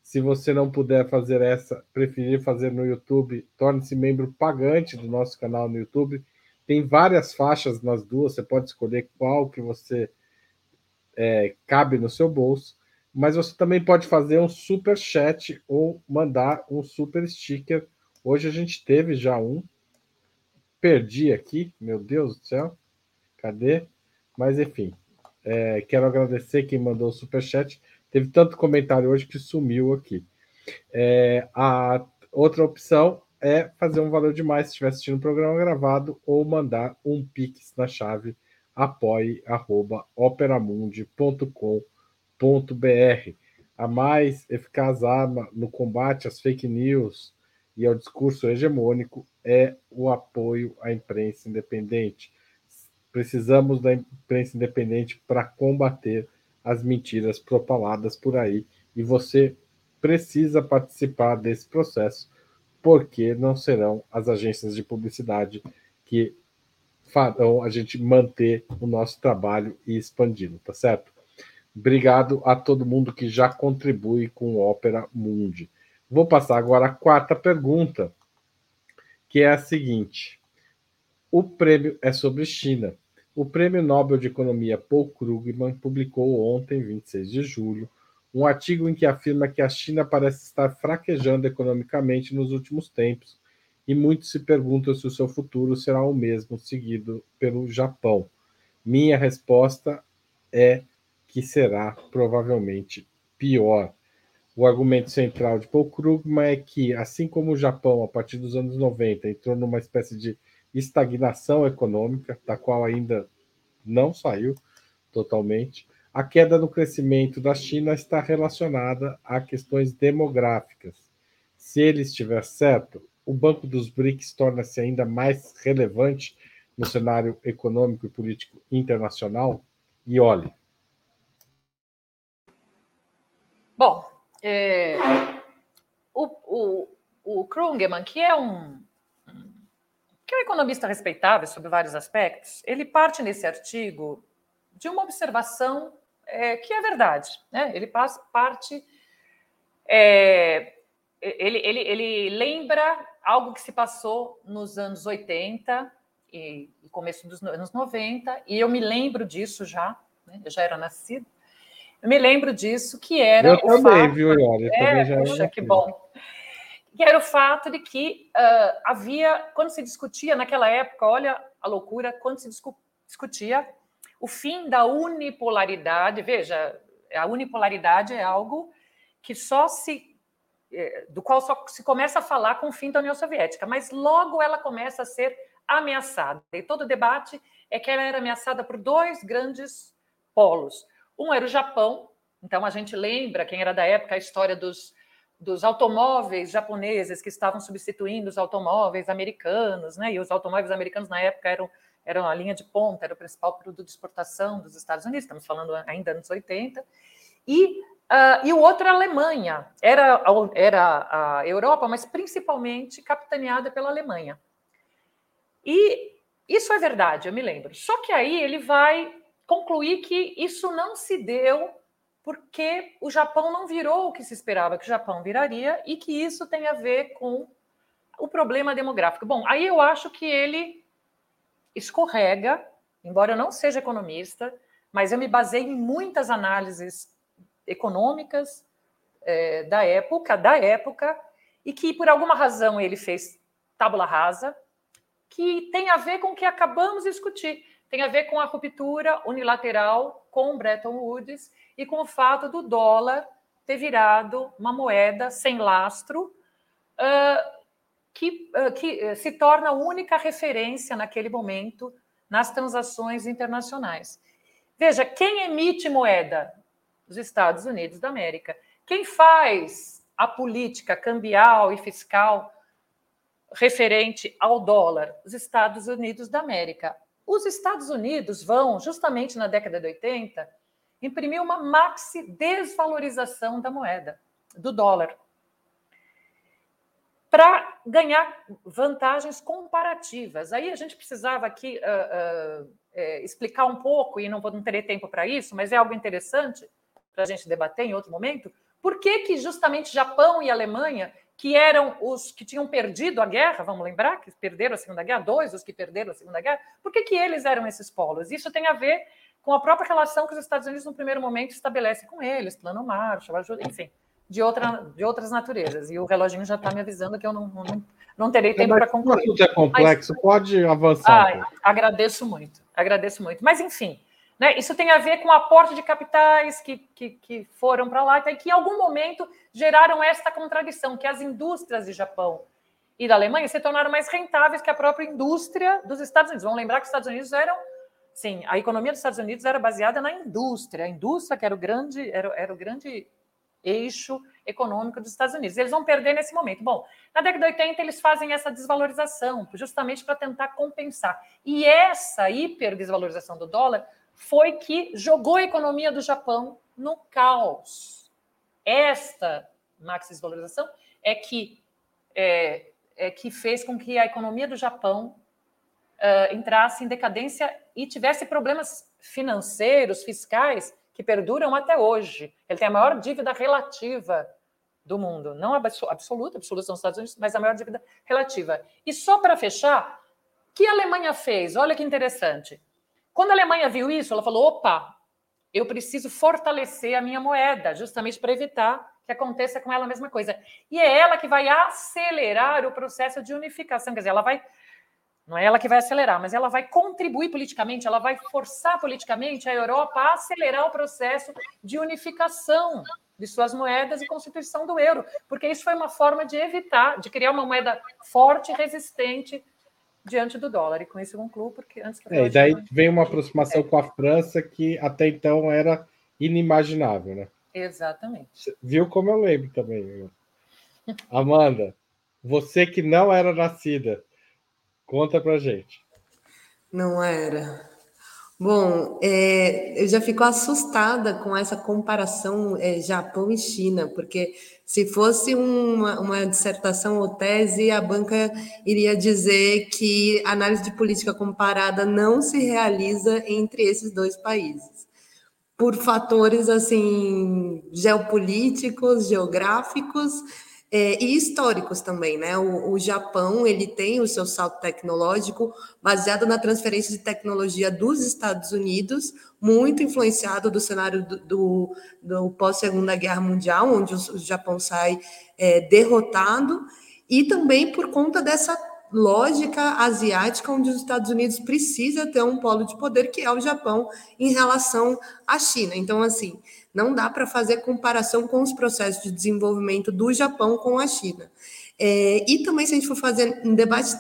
Se você não puder fazer essa, preferir fazer no YouTube, torne-se membro pagante do nosso canal no YouTube. Tem várias faixas nas duas, você pode escolher qual que você é, cabe no seu bolso mas você também pode fazer um super chat ou mandar um super sticker. Hoje a gente teve já um. Perdi aqui, meu Deus do céu. Cadê? Mas enfim, é, quero agradecer quem mandou o super chat. Teve tanto comentário hoje que sumiu aqui. É, a outra opção é fazer um valor demais se estiver assistindo o programa gravado ou mandar um pix na chave apoie.operamundi.com.br br A mais eficaz arma no combate às fake news e ao discurso hegemônico é o apoio à imprensa independente. Precisamos da imprensa independente para combater as mentiras propaladas por aí e você precisa participar desse processo, porque não serão as agências de publicidade que farão a gente manter o nosso trabalho e expandindo, tá certo? Obrigado a todo mundo que já contribui com o Opera Mundi. Vou passar agora a quarta pergunta, que é a seguinte: o prêmio é sobre China. O Prêmio Nobel de Economia Paul Krugman publicou ontem, 26 de julho, um artigo em que afirma que a China parece estar fraquejando economicamente nos últimos tempos e muitos se perguntam se o seu futuro será o mesmo, seguido pelo Japão. Minha resposta é que será provavelmente pior. O argumento central de Paul Krugman é que, assim como o Japão, a partir dos anos 90, entrou numa espécie de estagnação econômica, da qual ainda não saiu totalmente, a queda no crescimento da China está relacionada a questões demográficas. Se ele estiver certo, o Banco dos BRICS torna-se ainda mais relevante no cenário econômico e político internacional? E olhe. Bom, é, o, o, o que é um que é um economista respeitável sobre vários aspectos, ele parte nesse artigo de uma observação é, que é verdade. Né? Ele parte. É, ele, ele, ele lembra algo que se passou nos anos 80 e, começo dos anos 90, e eu me lembro disso já, né? eu já era nascido. Eu me lembro disso, que era. Eu também, fato, viu, Iori? É, puxa, que bom que era o fato de que uh, havia, quando se discutia naquela época, olha a loucura, quando se discutia o fim da unipolaridade, veja, a unipolaridade é algo que só se eh, do qual só se começa a falar com o fim da União Soviética, mas logo ela começa a ser ameaçada. E todo o debate é que ela era ameaçada por dois grandes polos. Um era o Japão, então a gente lembra, quem era da época, a história dos dos automóveis japoneses que estavam substituindo os automóveis americanos, né? E os automóveis americanos na época eram eram a linha de ponta, era o principal produto de exportação dos Estados Unidos, estamos falando ainda anos 80. E, uh, e o outro a Alemanha, era, era a Europa, mas principalmente capitaneada pela Alemanha. E isso é verdade, eu me lembro. Só que aí ele vai concluir que isso não se deu porque o Japão não virou o que se esperava que o Japão viraria e que isso tem a ver com o problema demográfico. Bom, aí eu acho que ele escorrega, embora eu não seja economista, mas eu me baseei em muitas análises econômicas é, da época, da época, e que por alguma razão ele fez tábula rasa, que tem a ver com o que acabamos de discutir, tem a ver com a ruptura unilateral com Bretton Woods e com o fato do dólar ter virado uma moeda sem lastro, uh, que, uh, que se torna a única referência naquele momento nas transações internacionais. Veja, quem emite moeda? Os Estados Unidos da América. Quem faz a política cambial e fiscal referente ao dólar? Os Estados Unidos da América. Os Estados Unidos vão, justamente na década de 80, imprimiu uma maxi desvalorização da moeda, do dólar, para ganhar vantagens comparativas. Aí a gente precisava aqui uh, uh, é, explicar um pouco, e não vou não ter tempo para isso, mas é algo interessante para a gente debater em outro momento. Por que, que justamente Japão e Alemanha, que eram os que tinham perdido a guerra, vamos lembrar, que perderam a Segunda Guerra, dois os que perderam a Segunda Guerra, por que, que eles eram esses polos? Isso tem a ver com a própria relação que os Estados Unidos, no primeiro momento, estabelece com eles, plano Marshall, ajuda, enfim, de, outra, de outras naturezas. E o reloginho já está me avisando que eu não, não, não terei tempo para concluir. Tudo é complexo, Mas, pode avançar. Ah, agradeço muito, agradeço muito. Mas, enfim, né, isso tem a ver com o aporte de capitais que, que, que foram para lá e que, em algum momento, geraram esta contradição, que as indústrias de Japão e da Alemanha se tornaram mais rentáveis que a própria indústria dos Estados Unidos. Vamos lembrar que os Estados Unidos eram Sim, a economia dos Estados Unidos era baseada na indústria, a indústria que era o grande, era, era o grande eixo econômico dos Estados Unidos. Eles vão perder nesse momento. Bom, na década de 80 eles fazem essa desvalorização, justamente para tentar compensar. E essa hiperdesvalorização do dólar foi que jogou a economia do Japão no caos. Esta maxi desvalorização é que é, é que fez com que a economia do Japão uh, entrasse em decadência e tivesse problemas financeiros, fiscais, que perduram até hoje. Ele tem a maior dívida relativa do mundo, não absoluta, absoluta são os Estados Unidos, mas a maior dívida relativa. E só para fechar, o que a Alemanha fez? Olha que interessante. Quando a Alemanha viu isso, ela falou: opa, eu preciso fortalecer a minha moeda, justamente para evitar que aconteça com ela a mesma coisa. E é ela que vai acelerar o processo de unificação, quer dizer, ela vai não é ela que vai acelerar, mas ela vai contribuir politicamente, ela vai forçar politicamente a Europa a acelerar o processo de unificação de suas moedas e constituição do euro, porque isso foi uma forma de evitar, de criar uma moeda forte e resistente diante do dólar. E com isso eu concluo, porque antes que eu é, E daí vem uma aproximação é. com a França que até então era inimaginável, né? Exatamente. Viu como eu lembro também. Amanda, você que não era nascida, Conta pra gente. Não era. Bom, é, eu já fico assustada com essa comparação é, Japão e China, porque se fosse uma, uma dissertação ou tese, a banca iria dizer que análise de política comparada não se realiza entre esses dois países, por fatores assim geopolíticos, geográficos é, e históricos também, né? O, o, Japão ele tem o seu salto tecnológico baseado na transferência de tecnologia dos Estados Unidos, muito influenciado do cenário do, do, do pós Segunda Guerra Mundial, onde o, o Japão sai é, derrotado, e também por conta dessa lógica asiática, onde os Estados Unidos precisa ter um polo de poder que é o Japão em relação à China. Então, assim, não dá para fazer comparação com os processos de desenvolvimento do Japão com a China. É, e também, se a gente for fazer um debate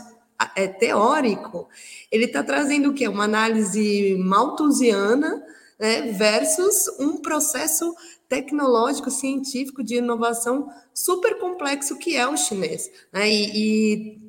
é, teórico, ele está trazendo o quê? Uma análise malthusiana né, versus um processo tecnológico, científico de inovação super complexo que é o chinês. Né? E, e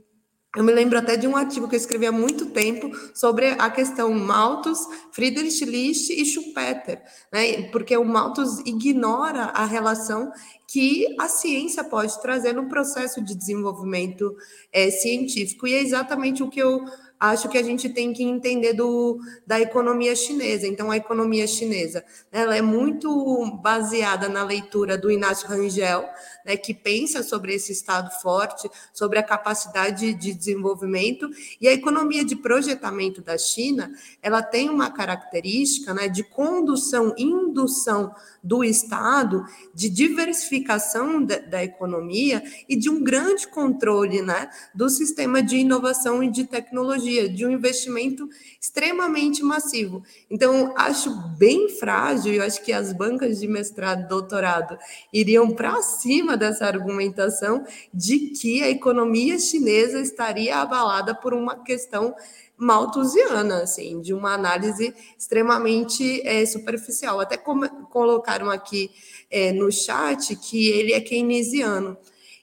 eu me lembro até de um artigo que eu escrevi há muito tempo sobre a questão Malthus, Friedrich List e Schumpeter, né? porque o Malthus ignora a relação que a ciência pode trazer no processo de desenvolvimento é, científico. E é exatamente o que eu acho que a gente tem que entender do, da economia chinesa. Então, a economia chinesa ela é muito baseada na leitura do Inácio Rangel, né, que pensa sobre esse Estado forte, sobre a capacidade de desenvolvimento, e a economia de projetamento da China, ela tem uma característica né, de condução, indução do Estado, de diversificação da, da economia e de um grande controle né, do sistema de inovação e de tecnologia, de um investimento extremamente massivo. Então, acho bem frágil, eu acho que as bancas de mestrado e doutorado iriam para cima dessa argumentação de que a economia chinesa estaria abalada por uma questão malthusiana, assim, de uma análise extremamente é, superficial. Até como, colocaram aqui é, no chat que ele é keynesiano.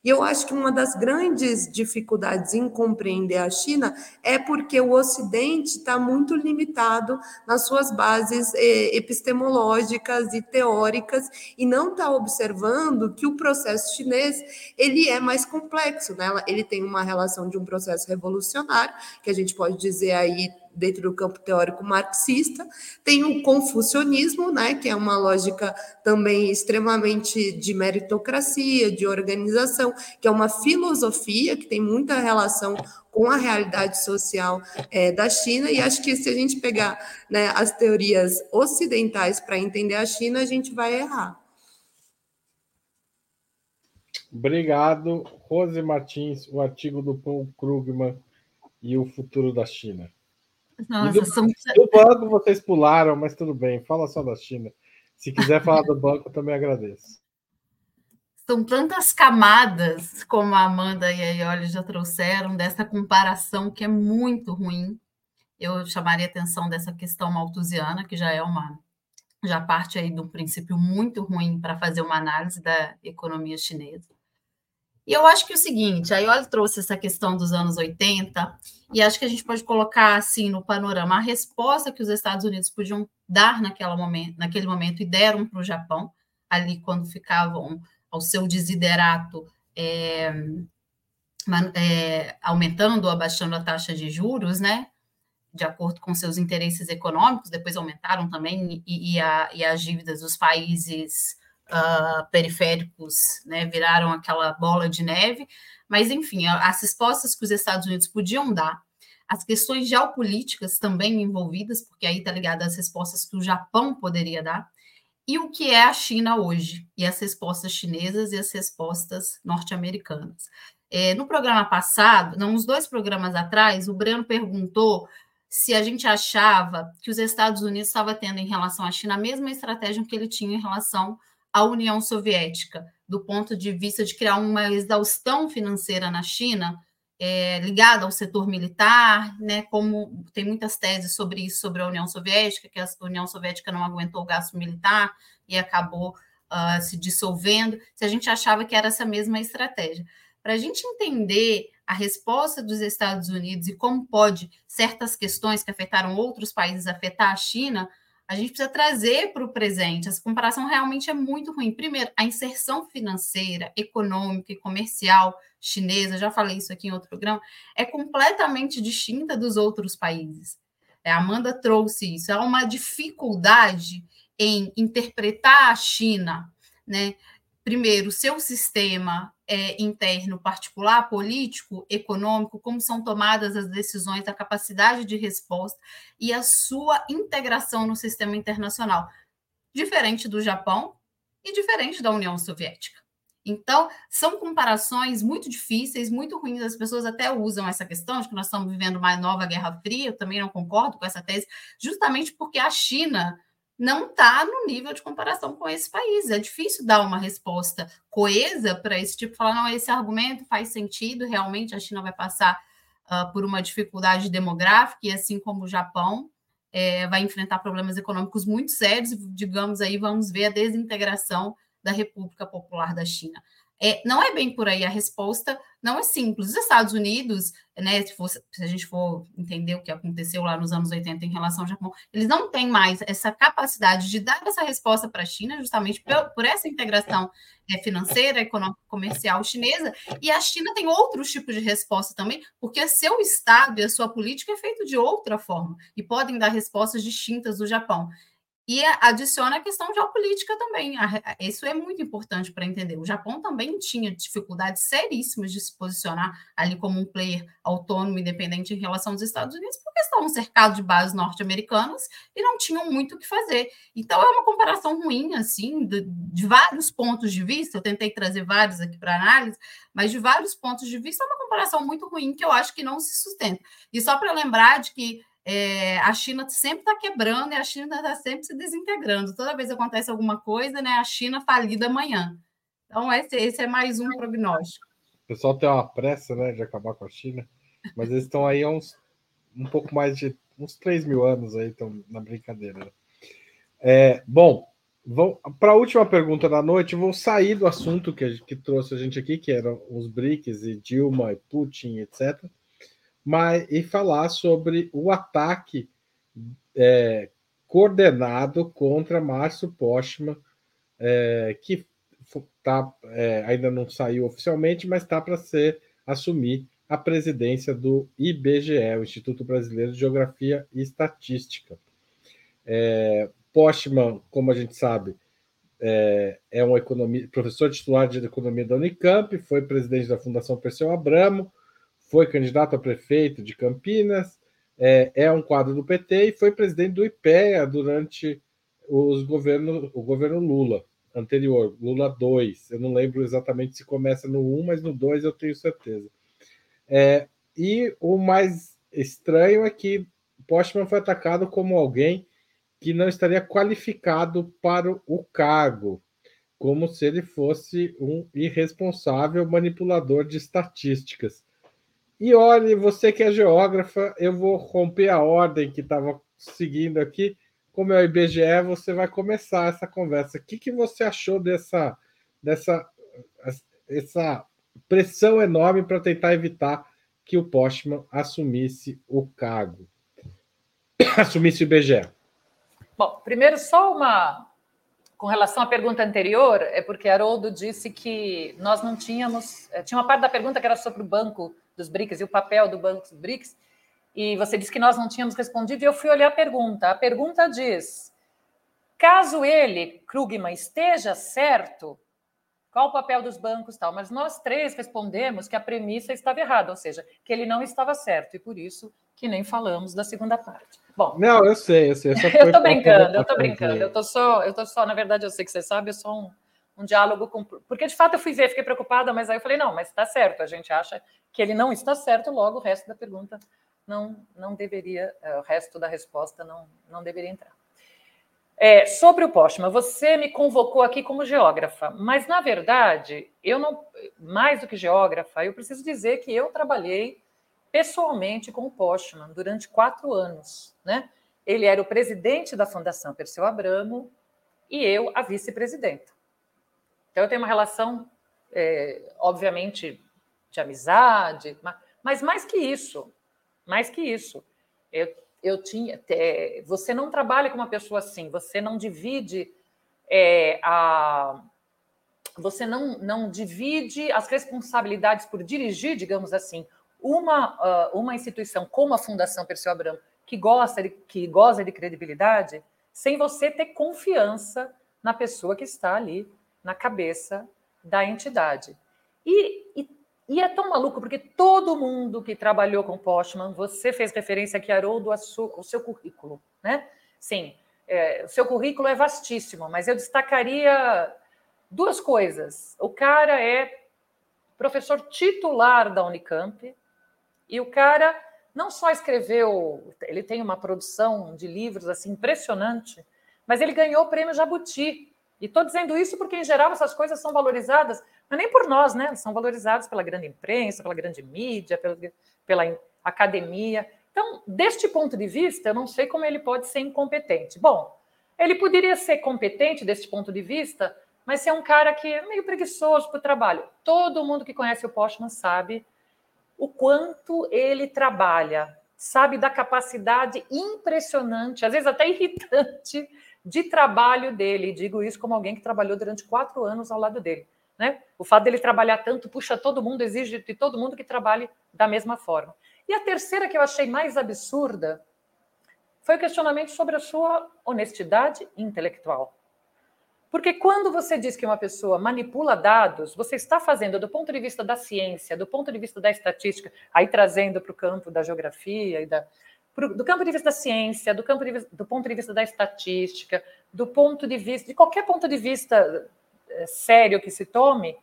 E eu acho que uma das grandes dificuldades em compreender a China é porque o Ocidente está muito limitado nas suas bases eh, epistemológicas e teóricas e não está observando que o processo chinês ele é mais complexo, né? Ele tem uma relação de um processo revolucionário que a gente pode dizer aí dentro do campo teórico marxista, tem o confucionismo, né, que é uma lógica também extremamente de meritocracia, de organização, que é uma filosofia que tem muita relação com a realidade social é, da China, e acho que se a gente pegar né, as teorias ocidentais para entender a China, a gente vai errar. Obrigado, Rose Martins, o artigo do Paul Krugman e o futuro da China. Nossa, do, são... do banco vocês pularam, mas tudo bem. Fala só da China. Se quiser falar do banco, eu também agradeço. São tantas camadas, como a Amanda e a Ioli já trouxeram, dessa comparação que é muito ruim. Eu chamaria atenção dessa questão malthusiana, que já é uma já parte aí de um princípio muito ruim para fazer uma análise da economia chinesa. E eu acho que é o seguinte, a Ioli trouxe essa questão dos anos 80, e acho que a gente pode colocar assim no panorama a resposta que os Estados Unidos podiam dar naquela momento, naquele momento e deram para o Japão, ali quando ficavam ao seu desiderato é, é, aumentando ou abaixando a taxa de juros, né? de acordo com seus interesses econômicos, depois aumentaram também, e, e, a, e as dívidas dos países uh, periféricos né, viraram aquela bola de neve. Mas, enfim, as respostas que os Estados Unidos podiam dar, as questões geopolíticas também envolvidas, porque aí está ligada às respostas que o Japão poderia dar, e o que é a China hoje, e as respostas chinesas e as respostas norte-americanas. É, no programa passado, não, uns dois programas atrás, o Breno perguntou se a gente achava que os Estados Unidos estavam tendo em relação à China a mesma estratégia que ele tinha em relação à União Soviética, do ponto de vista de criar uma exaustão financeira na China, é, ligada ao setor militar, né, como tem muitas teses sobre isso, sobre a União Soviética, que a União Soviética não aguentou o gasto militar e acabou uh, se dissolvendo, se a gente achava que era essa mesma estratégia. Para a gente entender a resposta dos Estados Unidos e como pode certas questões que afetaram outros países afetar a China, a gente precisa trazer para o presente. Essa comparação realmente é muito ruim. Primeiro, a inserção financeira, econômica e comercial chinesa, já falei isso aqui em outro programa, é completamente distinta dos outros países. É, a Amanda trouxe isso. Há uma dificuldade em interpretar a China, né? Primeiro, seu sistema é, interno particular, político, econômico, como são tomadas as decisões, a capacidade de resposta e a sua integração no sistema internacional, diferente do Japão e diferente da União Soviética. Então, são comparações muito difíceis, muito ruins. As pessoas até usam essa questão de que nós estamos vivendo uma nova Guerra Fria. Eu também não concordo com essa tese, justamente porque a China não está no nível de comparação com esse país. É difícil dar uma resposta coesa para esse tipo, falar, não, esse argumento faz sentido, realmente a China vai passar uh, por uma dificuldade demográfica, e assim como o Japão, é, vai enfrentar problemas econômicos muito sérios, digamos aí, vamos ver a desintegração da República Popular da China. É, não é bem por aí a resposta, não é simples. Os Estados Unidos, né, se, for, se, a gente for entender o que aconteceu lá nos anos 80 em relação ao Japão, eles não têm mais essa capacidade de dar essa resposta para a China, justamente por, por essa integração é, financeira, econômica, comercial chinesa, e a China tem outros tipos de resposta também, porque seu Estado e a sua política é feito de outra forma, e podem dar respostas distintas do Japão. E adiciona a questão geopolítica também. Isso é muito importante para entender. O Japão também tinha dificuldades seríssimas de se posicionar ali como um player autônomo, independente em relação aos Estados Unidos, porque estavam cercados de bases norte-americanas e não tinham muito o que fazer. Então é uma comparação ruim, assim, de, de vários pontos de vista. Eu tentei trazer vários aqui para análise, mas de vários pontos de vista é uma comparação muito ruim que eu acho que não se sustenta. E só para lembrar de que é, a China sempre está quebrando e a China está sempre se desintegrando. Toda vez que acontece alguma coisa, né, a China falida amanhã. Então, esse, esse é mais um prognóstico. O pessoal tem uma pressa né, de acabar com a China, mas eles estão aí há uns, um pouco mais de uns 3 mil anos aí, estão na brincadeira. Né? É, bom, para a última pergunta da noite, vou sair do assunto que, que trouxe a gente aqui, que eram os BRICS e Dilma e Putin, etc mas e falar sobre o ataque é, coordenado contra Márcio Postman, é, que tá, é, ainda não saiu oficialmente, mas está para ser assumir a presidência do IBGE, o Instituto Brasileiro de Geografia e Estatística. É, Postman, como a gente sabe, é, é um economia, professor titular de economia da Unicamp, foi presidente da Fundação Perseu Abramo, foi candidato a prefeito de Campinas, é, é um quadro do PT e foi presidente do IPEA durante os governo, o governo Lula anterior, Lula 2. Eu não lembro exatamente se começa no 1, mas no 2 eu tenho certeza. É, e o mais estranho é que Postman foi atacado como alguém que não estaria qualificado para o cargo, como se ele fosse um irresponsável manipulador de estatísticas. E olhe, você que é geógrafa, eu vou romper a ordem que estava seguindo aqui. Como é o IBGE, você vai começar essa conversa. O que, que você achou dessa, dessa essa pressão enorme para tentar evitar que o Postman assumisse o cargo? [coughs] assumisse o IBGE? Bom, primeiro, só uma. Com relação à pergunta anterior, é porque Haroldo disse que nós não tínhamos. Eh, tinha uma parte da pergunta que era sobre o banco dos BRICS e o papel do Banco dos BRICS. E você disse que nós não tínhamos respondido, e eu fui olhar a pergunta. A pergunta diz: caso ele, Krugman, esteja certo, qual o papel dos bancos tal? Mas nós três respondemos que a premissa estava errada, ou seja, que ele não estava certo, e por isso que nem falamos da segunda parte. Bom, não, eu sei, eu sei. [laughs] Eu estou brincando, eu estou brincando. Eu estou só, eu tô só, na verdade, eu sei que você sabe, eu sou um, um diálogo com. Porque de fato eu fui ver, fiquei preocupada, mas aí eu falei, não, mas está certo, a gente acha que ele não está certo, logo o resto da pergunta não, não deveria, é, o resto da resposta não, não deveria entrar. É, sobre o Postman, você me convocou aqui como geógrafa, mas na verdade, eu não, mais do que geógrafa, eu preciso dizer que eu trabalhei pessoalmente com o Postman durante quatro anos. Né? Ele era o presidente da Fundação Perseu Abramo e eu a vice-presidenta. Então eu tenho uma relação, é, obviamente, de amizade, mas mais que isso, mais que isso, eu, eu tinha. É, você não trabalha com uma pessoa assim, você não divide é, a. Você não, não divide as responsabilidades por dirigir, digamos assim, uma, uh, uma instituição como a Fundação Perseu Abramo, que gosta de, que goza de credibilidade, sem você ter confiança na pessoa que está ali na cabeça da entidade. E, e, e, é tão maluco, porque todo mundo que trabalhou com Postman, você fez referência aqui, Haroldo, ao seu currículo, né? Sim, é, o seu currículo é vastíssimo, mas eu destacaria duas coisas. O cara é professor titular da Unicamp, e o cara não só escreveu, ele tem uma produção de livros assim impressionante, mas ele ganhou o prêmio Jabuti. E estou dizendo isso porque, em geral, essas coisas são valorizadas, mas nem por nós, né? São valorizadas pela grande imprensa, pela grande mídia, pela, pela academia. Então, deste ponto de vista, eu não sei como ele pode ser incompetente. Bom, ele poderia ser competente deste ponto de vista, mas ser um cara que é meio preguiçoso para o trabalho. Todo mundo que conhece o Postman sabe o quanto ele trabalha, sabe da capacidade impressionante, às vezes até irritante, de trabalho dele. digo isso como alguém que trabalhou durante quatro anos ao lado dele. Né? O fato dele trabalhar tanto puxa todo mundo, exige de todo mundo que trabalhe da mesma forma. E a terceira que eu achei mais absurda foi o questionamento sobre a sua honestidade intelectual. Porque quando você diz que uma pessoa manipula dados, você está fazendo do ponto de vista da ciência, do ponto de vista da estatística, aí trazendo para o campo da geografia e da, do campo de vista da ciência, do campo de, do ponto de vista da estatística, do ponto de vista de qualquer ponto de vista é, sério que se tome,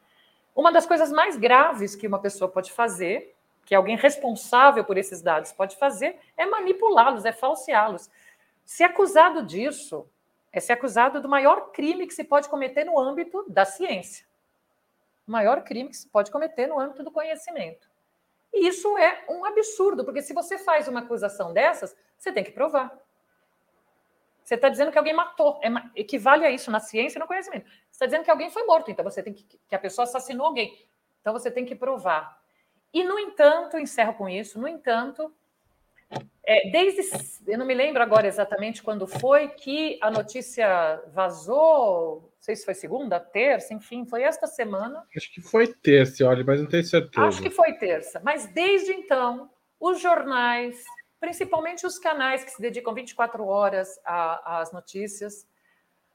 uma das coisas mais graves que uma pessoa pode fazer, que alguém responsável por esses dados pode fazer, é manipulá-los, é falseá-los. Se acusado disso, é ser acusado do maior crime que se pode cometer no âmbito da ciência. O maior crime que se pode cometer no âmbito do conhecimento. E isso é um absurdo, porque se você faz uma acusação dessas, você tem que provar. Você está dizendo que alguém matou, é, equivale a isso na ciência e no conhecimento. Você está dizendo que alguém foi morto, então você tem que que a pessoa assassinou alguém. Então você tem que provar. E no entanto, encerro com isso, no entanto, é, desde, eu não me lembro agora exatamente quando foi que a notícia vazou, não sei se foi segunda, terça, enfim, foi esta semana. Acho que foi terça, olha, mas não tenho certeza. Acho que foi terça, mas desde então, os jornais, principalmente os canais que se dedicam 24 horas às notícias,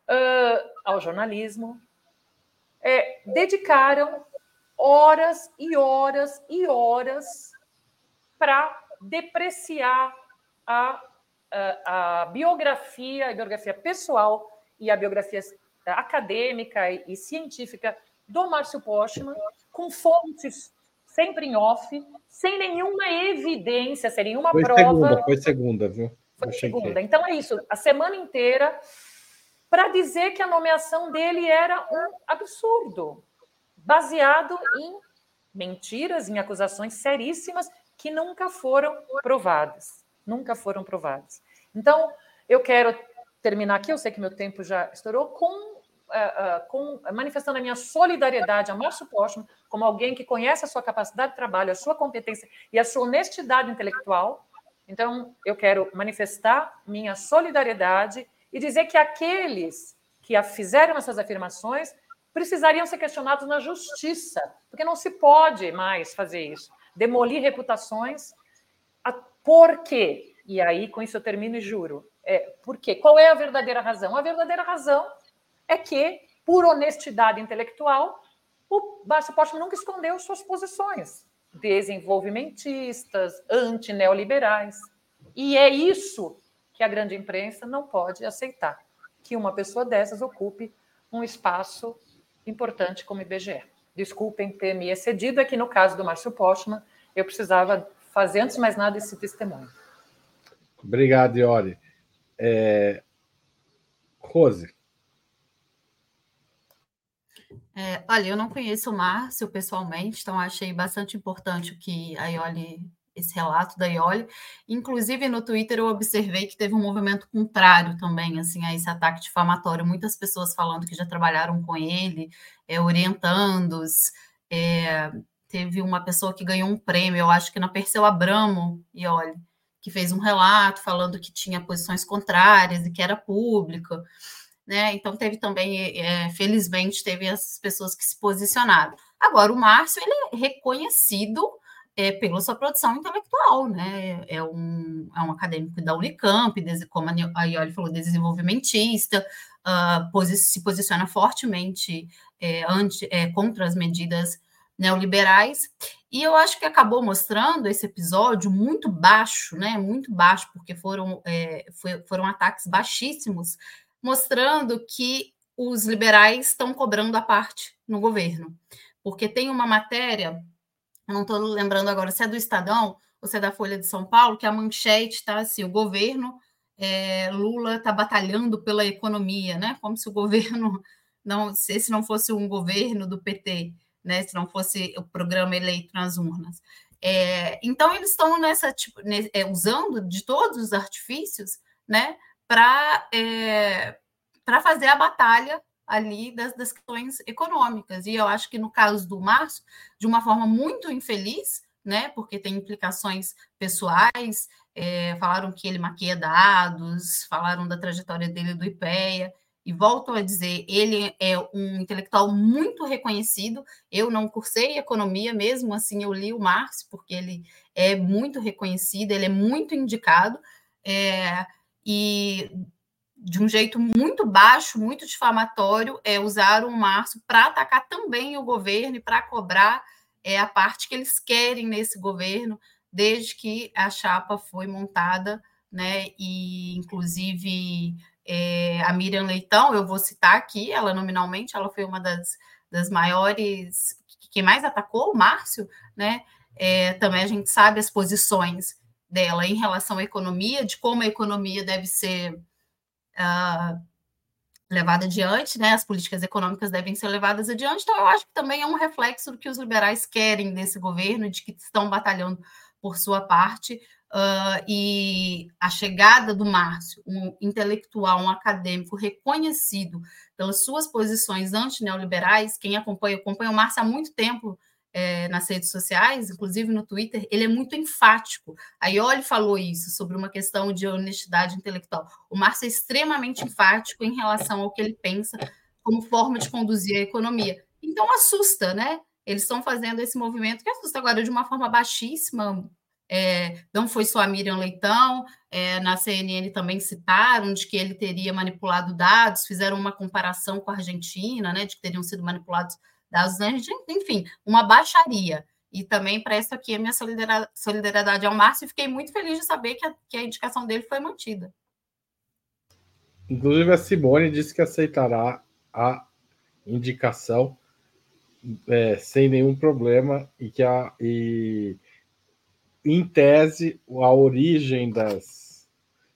uh, ao jornalismo, é, dedicaram horas e horas e horas para depreciar a, a, a, biografia, a biografia pessoal e a biografia acadêmica e, científica do Márcio Postman, com fontes sempre em off, sem nenhuma evidência, sem nenhuma foi prova. Segunda, foi segunda, viu? Foi segunda. Então é isso, a semana inteira para dizer que a nomeação dele era um absurdo, baseado em mentiras, em acusações seríssimas que nunca foram provadas. Nunca foram provadas. Então, eu quero terminar aqui, eu sei que meu tempo já estourou, com, uh, uh, com manifestando a minha solidariedade a Márcio Postman, como alguém que conhece a sua capacidade de trabalho, a sua competência e a sua honestidade intelectual. Então, eu quero manifestar minha solidariedade e dizer que aqueles que fizeram essas afirmações precisariam ser questionados na justiça, porque não se pode mais fazer isso demolir reputações Por quê? E aí, com isso eu termino e juro. É, por quê? Qual é a verdadeira razão? A verdadeira razão é que, por honestidade intelectual, o Márcio Postman nunca escondeu suas posições desenvolvimentistas, antineoliberais. E é isso que a grande imprensa não pode aceitar, que uma pessoa dessas ocupe um espaço importante como IBGE. Desculpem ter me excedido aqui no caso do Márcio Postman, eu precisava fazer, antes de mais nada, esse testemunho. Obrigado, Iori. É... Rose. É, olha, eu não conheço o Márcio pessoalmente, então achei bastante importante o que a Ioli, esse relato da Ioli. Inclusive, no Twitter eu observei que teve um movimento contrário também, assim, a esse ataque difamatório. Muitas pessoas falando que já trabalharam com ele, é, orientando-os. É, teve uma pessoa que ganhou um prêmio, eu acho que na Perseu Abramo, Ioli, que fez um relato falando que tinha posições contrárias e que era pública né? Então teve também, é, felizmente, teve as pessoas que se posicionaram. Agora, o Márcio ele é reconhecido é, pela sua produção intelectual, né? É um, é um acadêmico da Unicamp, como a Ioli falou, desenvolvimentista, uh, posi se posiciona fortemente é, ante, é, contra as medidas neoliberais. E eu acho que acabou mostrando esse episódio muito baixo, né? Muito baixo, porque foram, é, foi, foram ataques baixíssimos mostrando que os liberais estão cobrando a parte no governo. Porque tem uma matéria, não estou lembrando agora se é do Estadão ou se é da Folha de São Paulo, que a manchete está assim: o governo é, Lula está batalhando pela economia, né? Como se o governo [laughs] não, se esse não fosse um governo do PT, né? Se não fosse o programa eleito nas urnas. É, então eles estão nessa tipo, é, usando de todos os artifícios, né? Para é, fazer a batalha ali das, das questões econômicas. E eu acho que no caso do Márcio, de uma forma muito infeliz, né, porque tem implicações pessoais, é, falaram que ele maquia dados, falaram da trajetória dele do IPEA, e volto a dizer, ele é um intelectual muito reconhecido. Eu não cursei economia, mesmo assim eu li o Márcio, porque ele é muito reconhecido, ele é muito indicado. É, e de um jeito muito baixo, muito difamatório, é, usaram o Márcio para atacar também o governo e para cobrar é, a parte que eles querem nesse governo, desde que a chapa foi montada, né? E inclusive é, a Miriam Leitão, eu vou citar aqui, ela nominalmente, ela foi uma das, das maiores, quem mais atacou o Márcio, né? É, também a gente sabe as posições dela em relação à economia, de como a economia deve ser uh, levada adiante, né? As políticas econômicas devem ser levadas adiante. Então, eu acho que também é um reflexo do que os liberais querem desse governo, de que estão batalhando por sua parte. Uh, e a chegada do Márcio, um intelectual, um acadêmico reconhecido pelas suas posições anti-neoliberais, quem acompanha, acompanha o Márcio há muito tempo é, nas redes sociais, inclusive no Twitter, ele é muito enfático. A Ioli falou isso sobre uma questão de honestidade intelectual. O Márcio é extremamente enfático em relação ao que ele pensa como forma de conduzir a economia. Então assusta, né? Eles estão fazendo esse movimento que assusta agora de uma forma baixíssima. É, não foi só a Miriam Leitão, é, na CNN também citaram de que ele teria manipulado dados, fizeram uma comparação com a Argentina, né, de que teriam sido manipulados das anjos, enfim, uma baixaria. E também presto aqui a minha solidariedade ao Márcio e fiquei muito feliz de saber que a, que a indicação dele foi mantida. Inclusive, a Simone disse que aceitará a indicação é, sem nenhum problema e que a, e, em tese a origem das,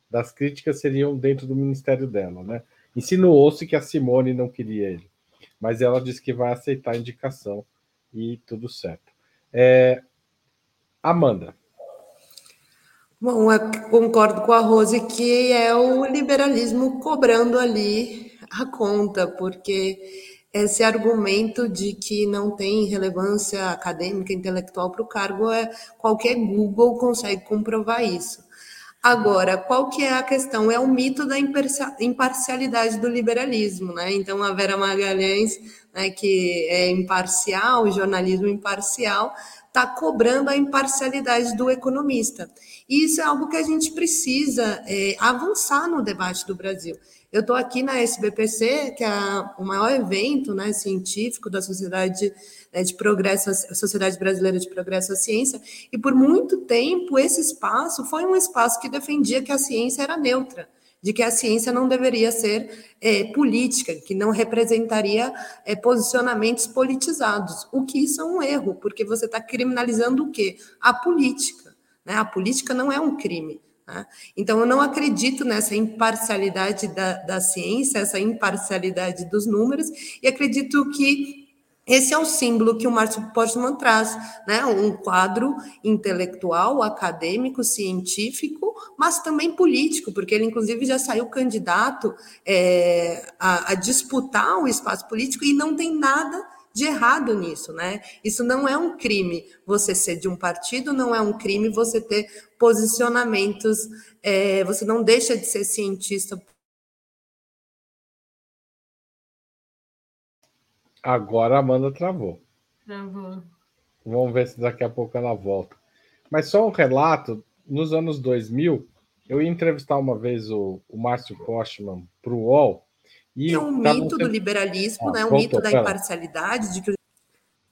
das críticas seriam dentro do ministério dela, né? Insinuou-se que a Simone não queria ele mas ela disse que vai aceitar a indicação e tudo certo. É, Amanda. Bom, eu concordo com a Rose que é o liberalismo cobrando ali a conta, porque esse argumento de que não tem relevância acadêmica, intelectual para o cargo, é qualquer Google consegue comprovar isso. Agora, qual que é a questão? É o mito da imparcialidade do liberalismo, né? Então, a Vera Magalhães né, que é imparcial, jornalismo imparcial, está cobrando a imparcialidade do economista. E isso é algo que a gente precisa é, avançar no debate do Brasil. Eu estou aqui na SBPC, que é o maior evento né, científico da sociedade né, de progresso, Sociedade Brasileira de Progresso à Ciência, e por muito tempo esse espaço foi um espaço que defendia que a ciência era neutra de que a ciência não deveria ser é, política, que não representaria é, posicionamentos politizados, o que isso é um erro, porque você está criminalizando o quê? A política. Né? A política não é um crime. Né? Então, eu não acredito nessa imparcialidade da, da ciência, essa imparcialidade dos números, e acredito que esse é o símbolo que o Márcio Postman traz, né? um quadro intelectual, acadêmico, científico, mas também político, porque ele, inclusive, já saiu candidato é, a, a disputar o espaço político e não tem nada de errado nisso, né? Isso não é um crime você ser de um partido, não é um crime você ter posicionamentos, é, você não deixa de ser cientista Agora a Amanda travou. Travou. Vamos ver se daqui a pouco ela volta. Mas só um relato: nos anos 2000, eu ia entrevistar uma vez o, o Márcio Postman para o UOL. E é um mito do liberalismo, ah, né? um voltou, mito da imparcialidade, de que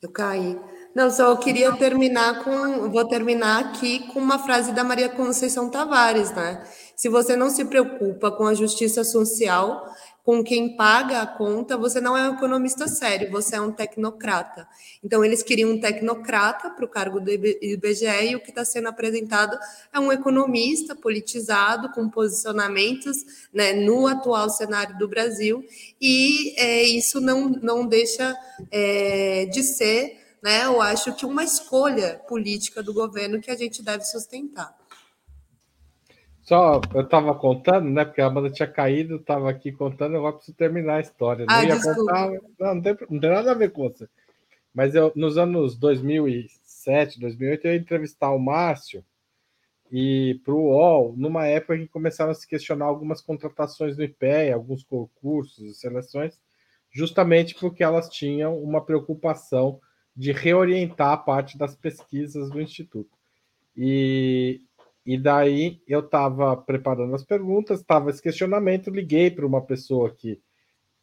eu caí. Não, só eu queria terminar com. Vou terminar aqui com uma frase da Maria Conceição Tavares, né? Se você não se preocupa com a justiça social, com quem paga a conta, você não é um economista sério, você é um tecnocrata. Então, eles queriam um tecnocrata para o cargo do IBGE e o que está sendo apresentado é um economista politizado, com posicionamentos né, no atual cenário do Brasil, e é, isso não, não deixa é, de ser, né, eu acho que uma escolha política do governo que a gente deve sustentar. Só, eu tava contando, né? Porque a banda tinha caído, tava aqui contando, agora preciso terminar a história. Não ah, ia contar. Não, não tem, não tem nada a ver com você. Mas eu, nos anos 2007, 2008, eu ia entrevistar o Márcio e para o UOL, numa época que começaram a se questionar algumas contratações do IPE, alguns concursos e seleções, justamente porque elas tinham uma preocupação de reorientar a parte das pesquisas do Instituto. E e daí eu estava preparando as perguntas, estava esse questionamento, liguei para uma pessoa que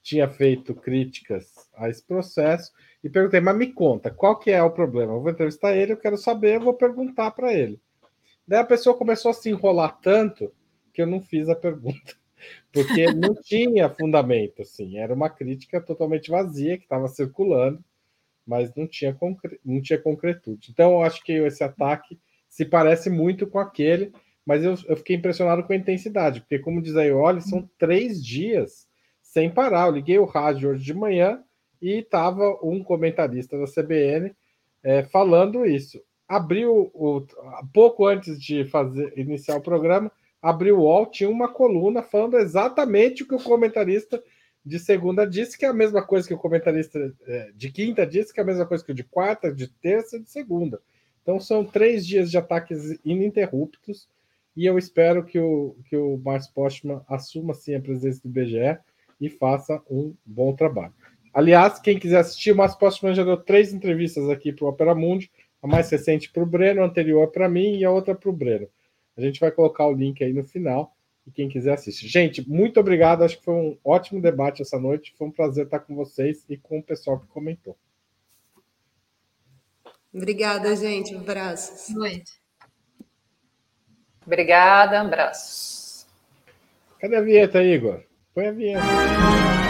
tinha feito críticas a esse processo e perguntei, mas me conta, qual que é o problema? Eu vou entrevistar ele, eu quero saber, eu vou perguntar para ele. Daí a pessoa começou a se enrolar tanto que eu não fiz a pergunta, [laughs] porque não tinha fundamento, assim, era uma crítica totalmente vazia que estava circulando, mas não tinha, não tinha concretude. Então, eu acho que esse ataque se parece muito com aquele, mas eu, eu fiquei impressionado com a intensidade, porque, como diz aí, olha, são três dias sem parar. Eu liguei o rádio hoje de manhã e estava um comentarista da CBN é, falando isso. Abriu o, pouco antes de fazer iniciar o programa, abriu o UOL, tinha uma coluna falando exatamente o que o comentarista de segunda disse, que é a mesma coisa que o comentarista é, de quinta disse, que é a mesma coisa que o de quarta, de terça e de segunda. Então são três dias de ataques ininterruptos e eu espero que o, que o Márcio Postman assuma sim a presença do BGE e faça um bom trabalho. Aliás, quem quiser assistir, o Márcio Postman já deu três entrevistas aqui para o Opera Mundi, a mais recente para o Breno, a anterior para mim e a outra para o Breno. A gente vai colocar o link aí no final e quem quiser assistir. Gente, muito obrigado. Acho que foi um ótimo debate essa noite. Foi um prazer estar com vocês e com o pessoal que comentou. Obrigada, gente. Abraços. Noite. Obrigada, abraços. Cadê a vinheta, Igor? Põe a vinheta.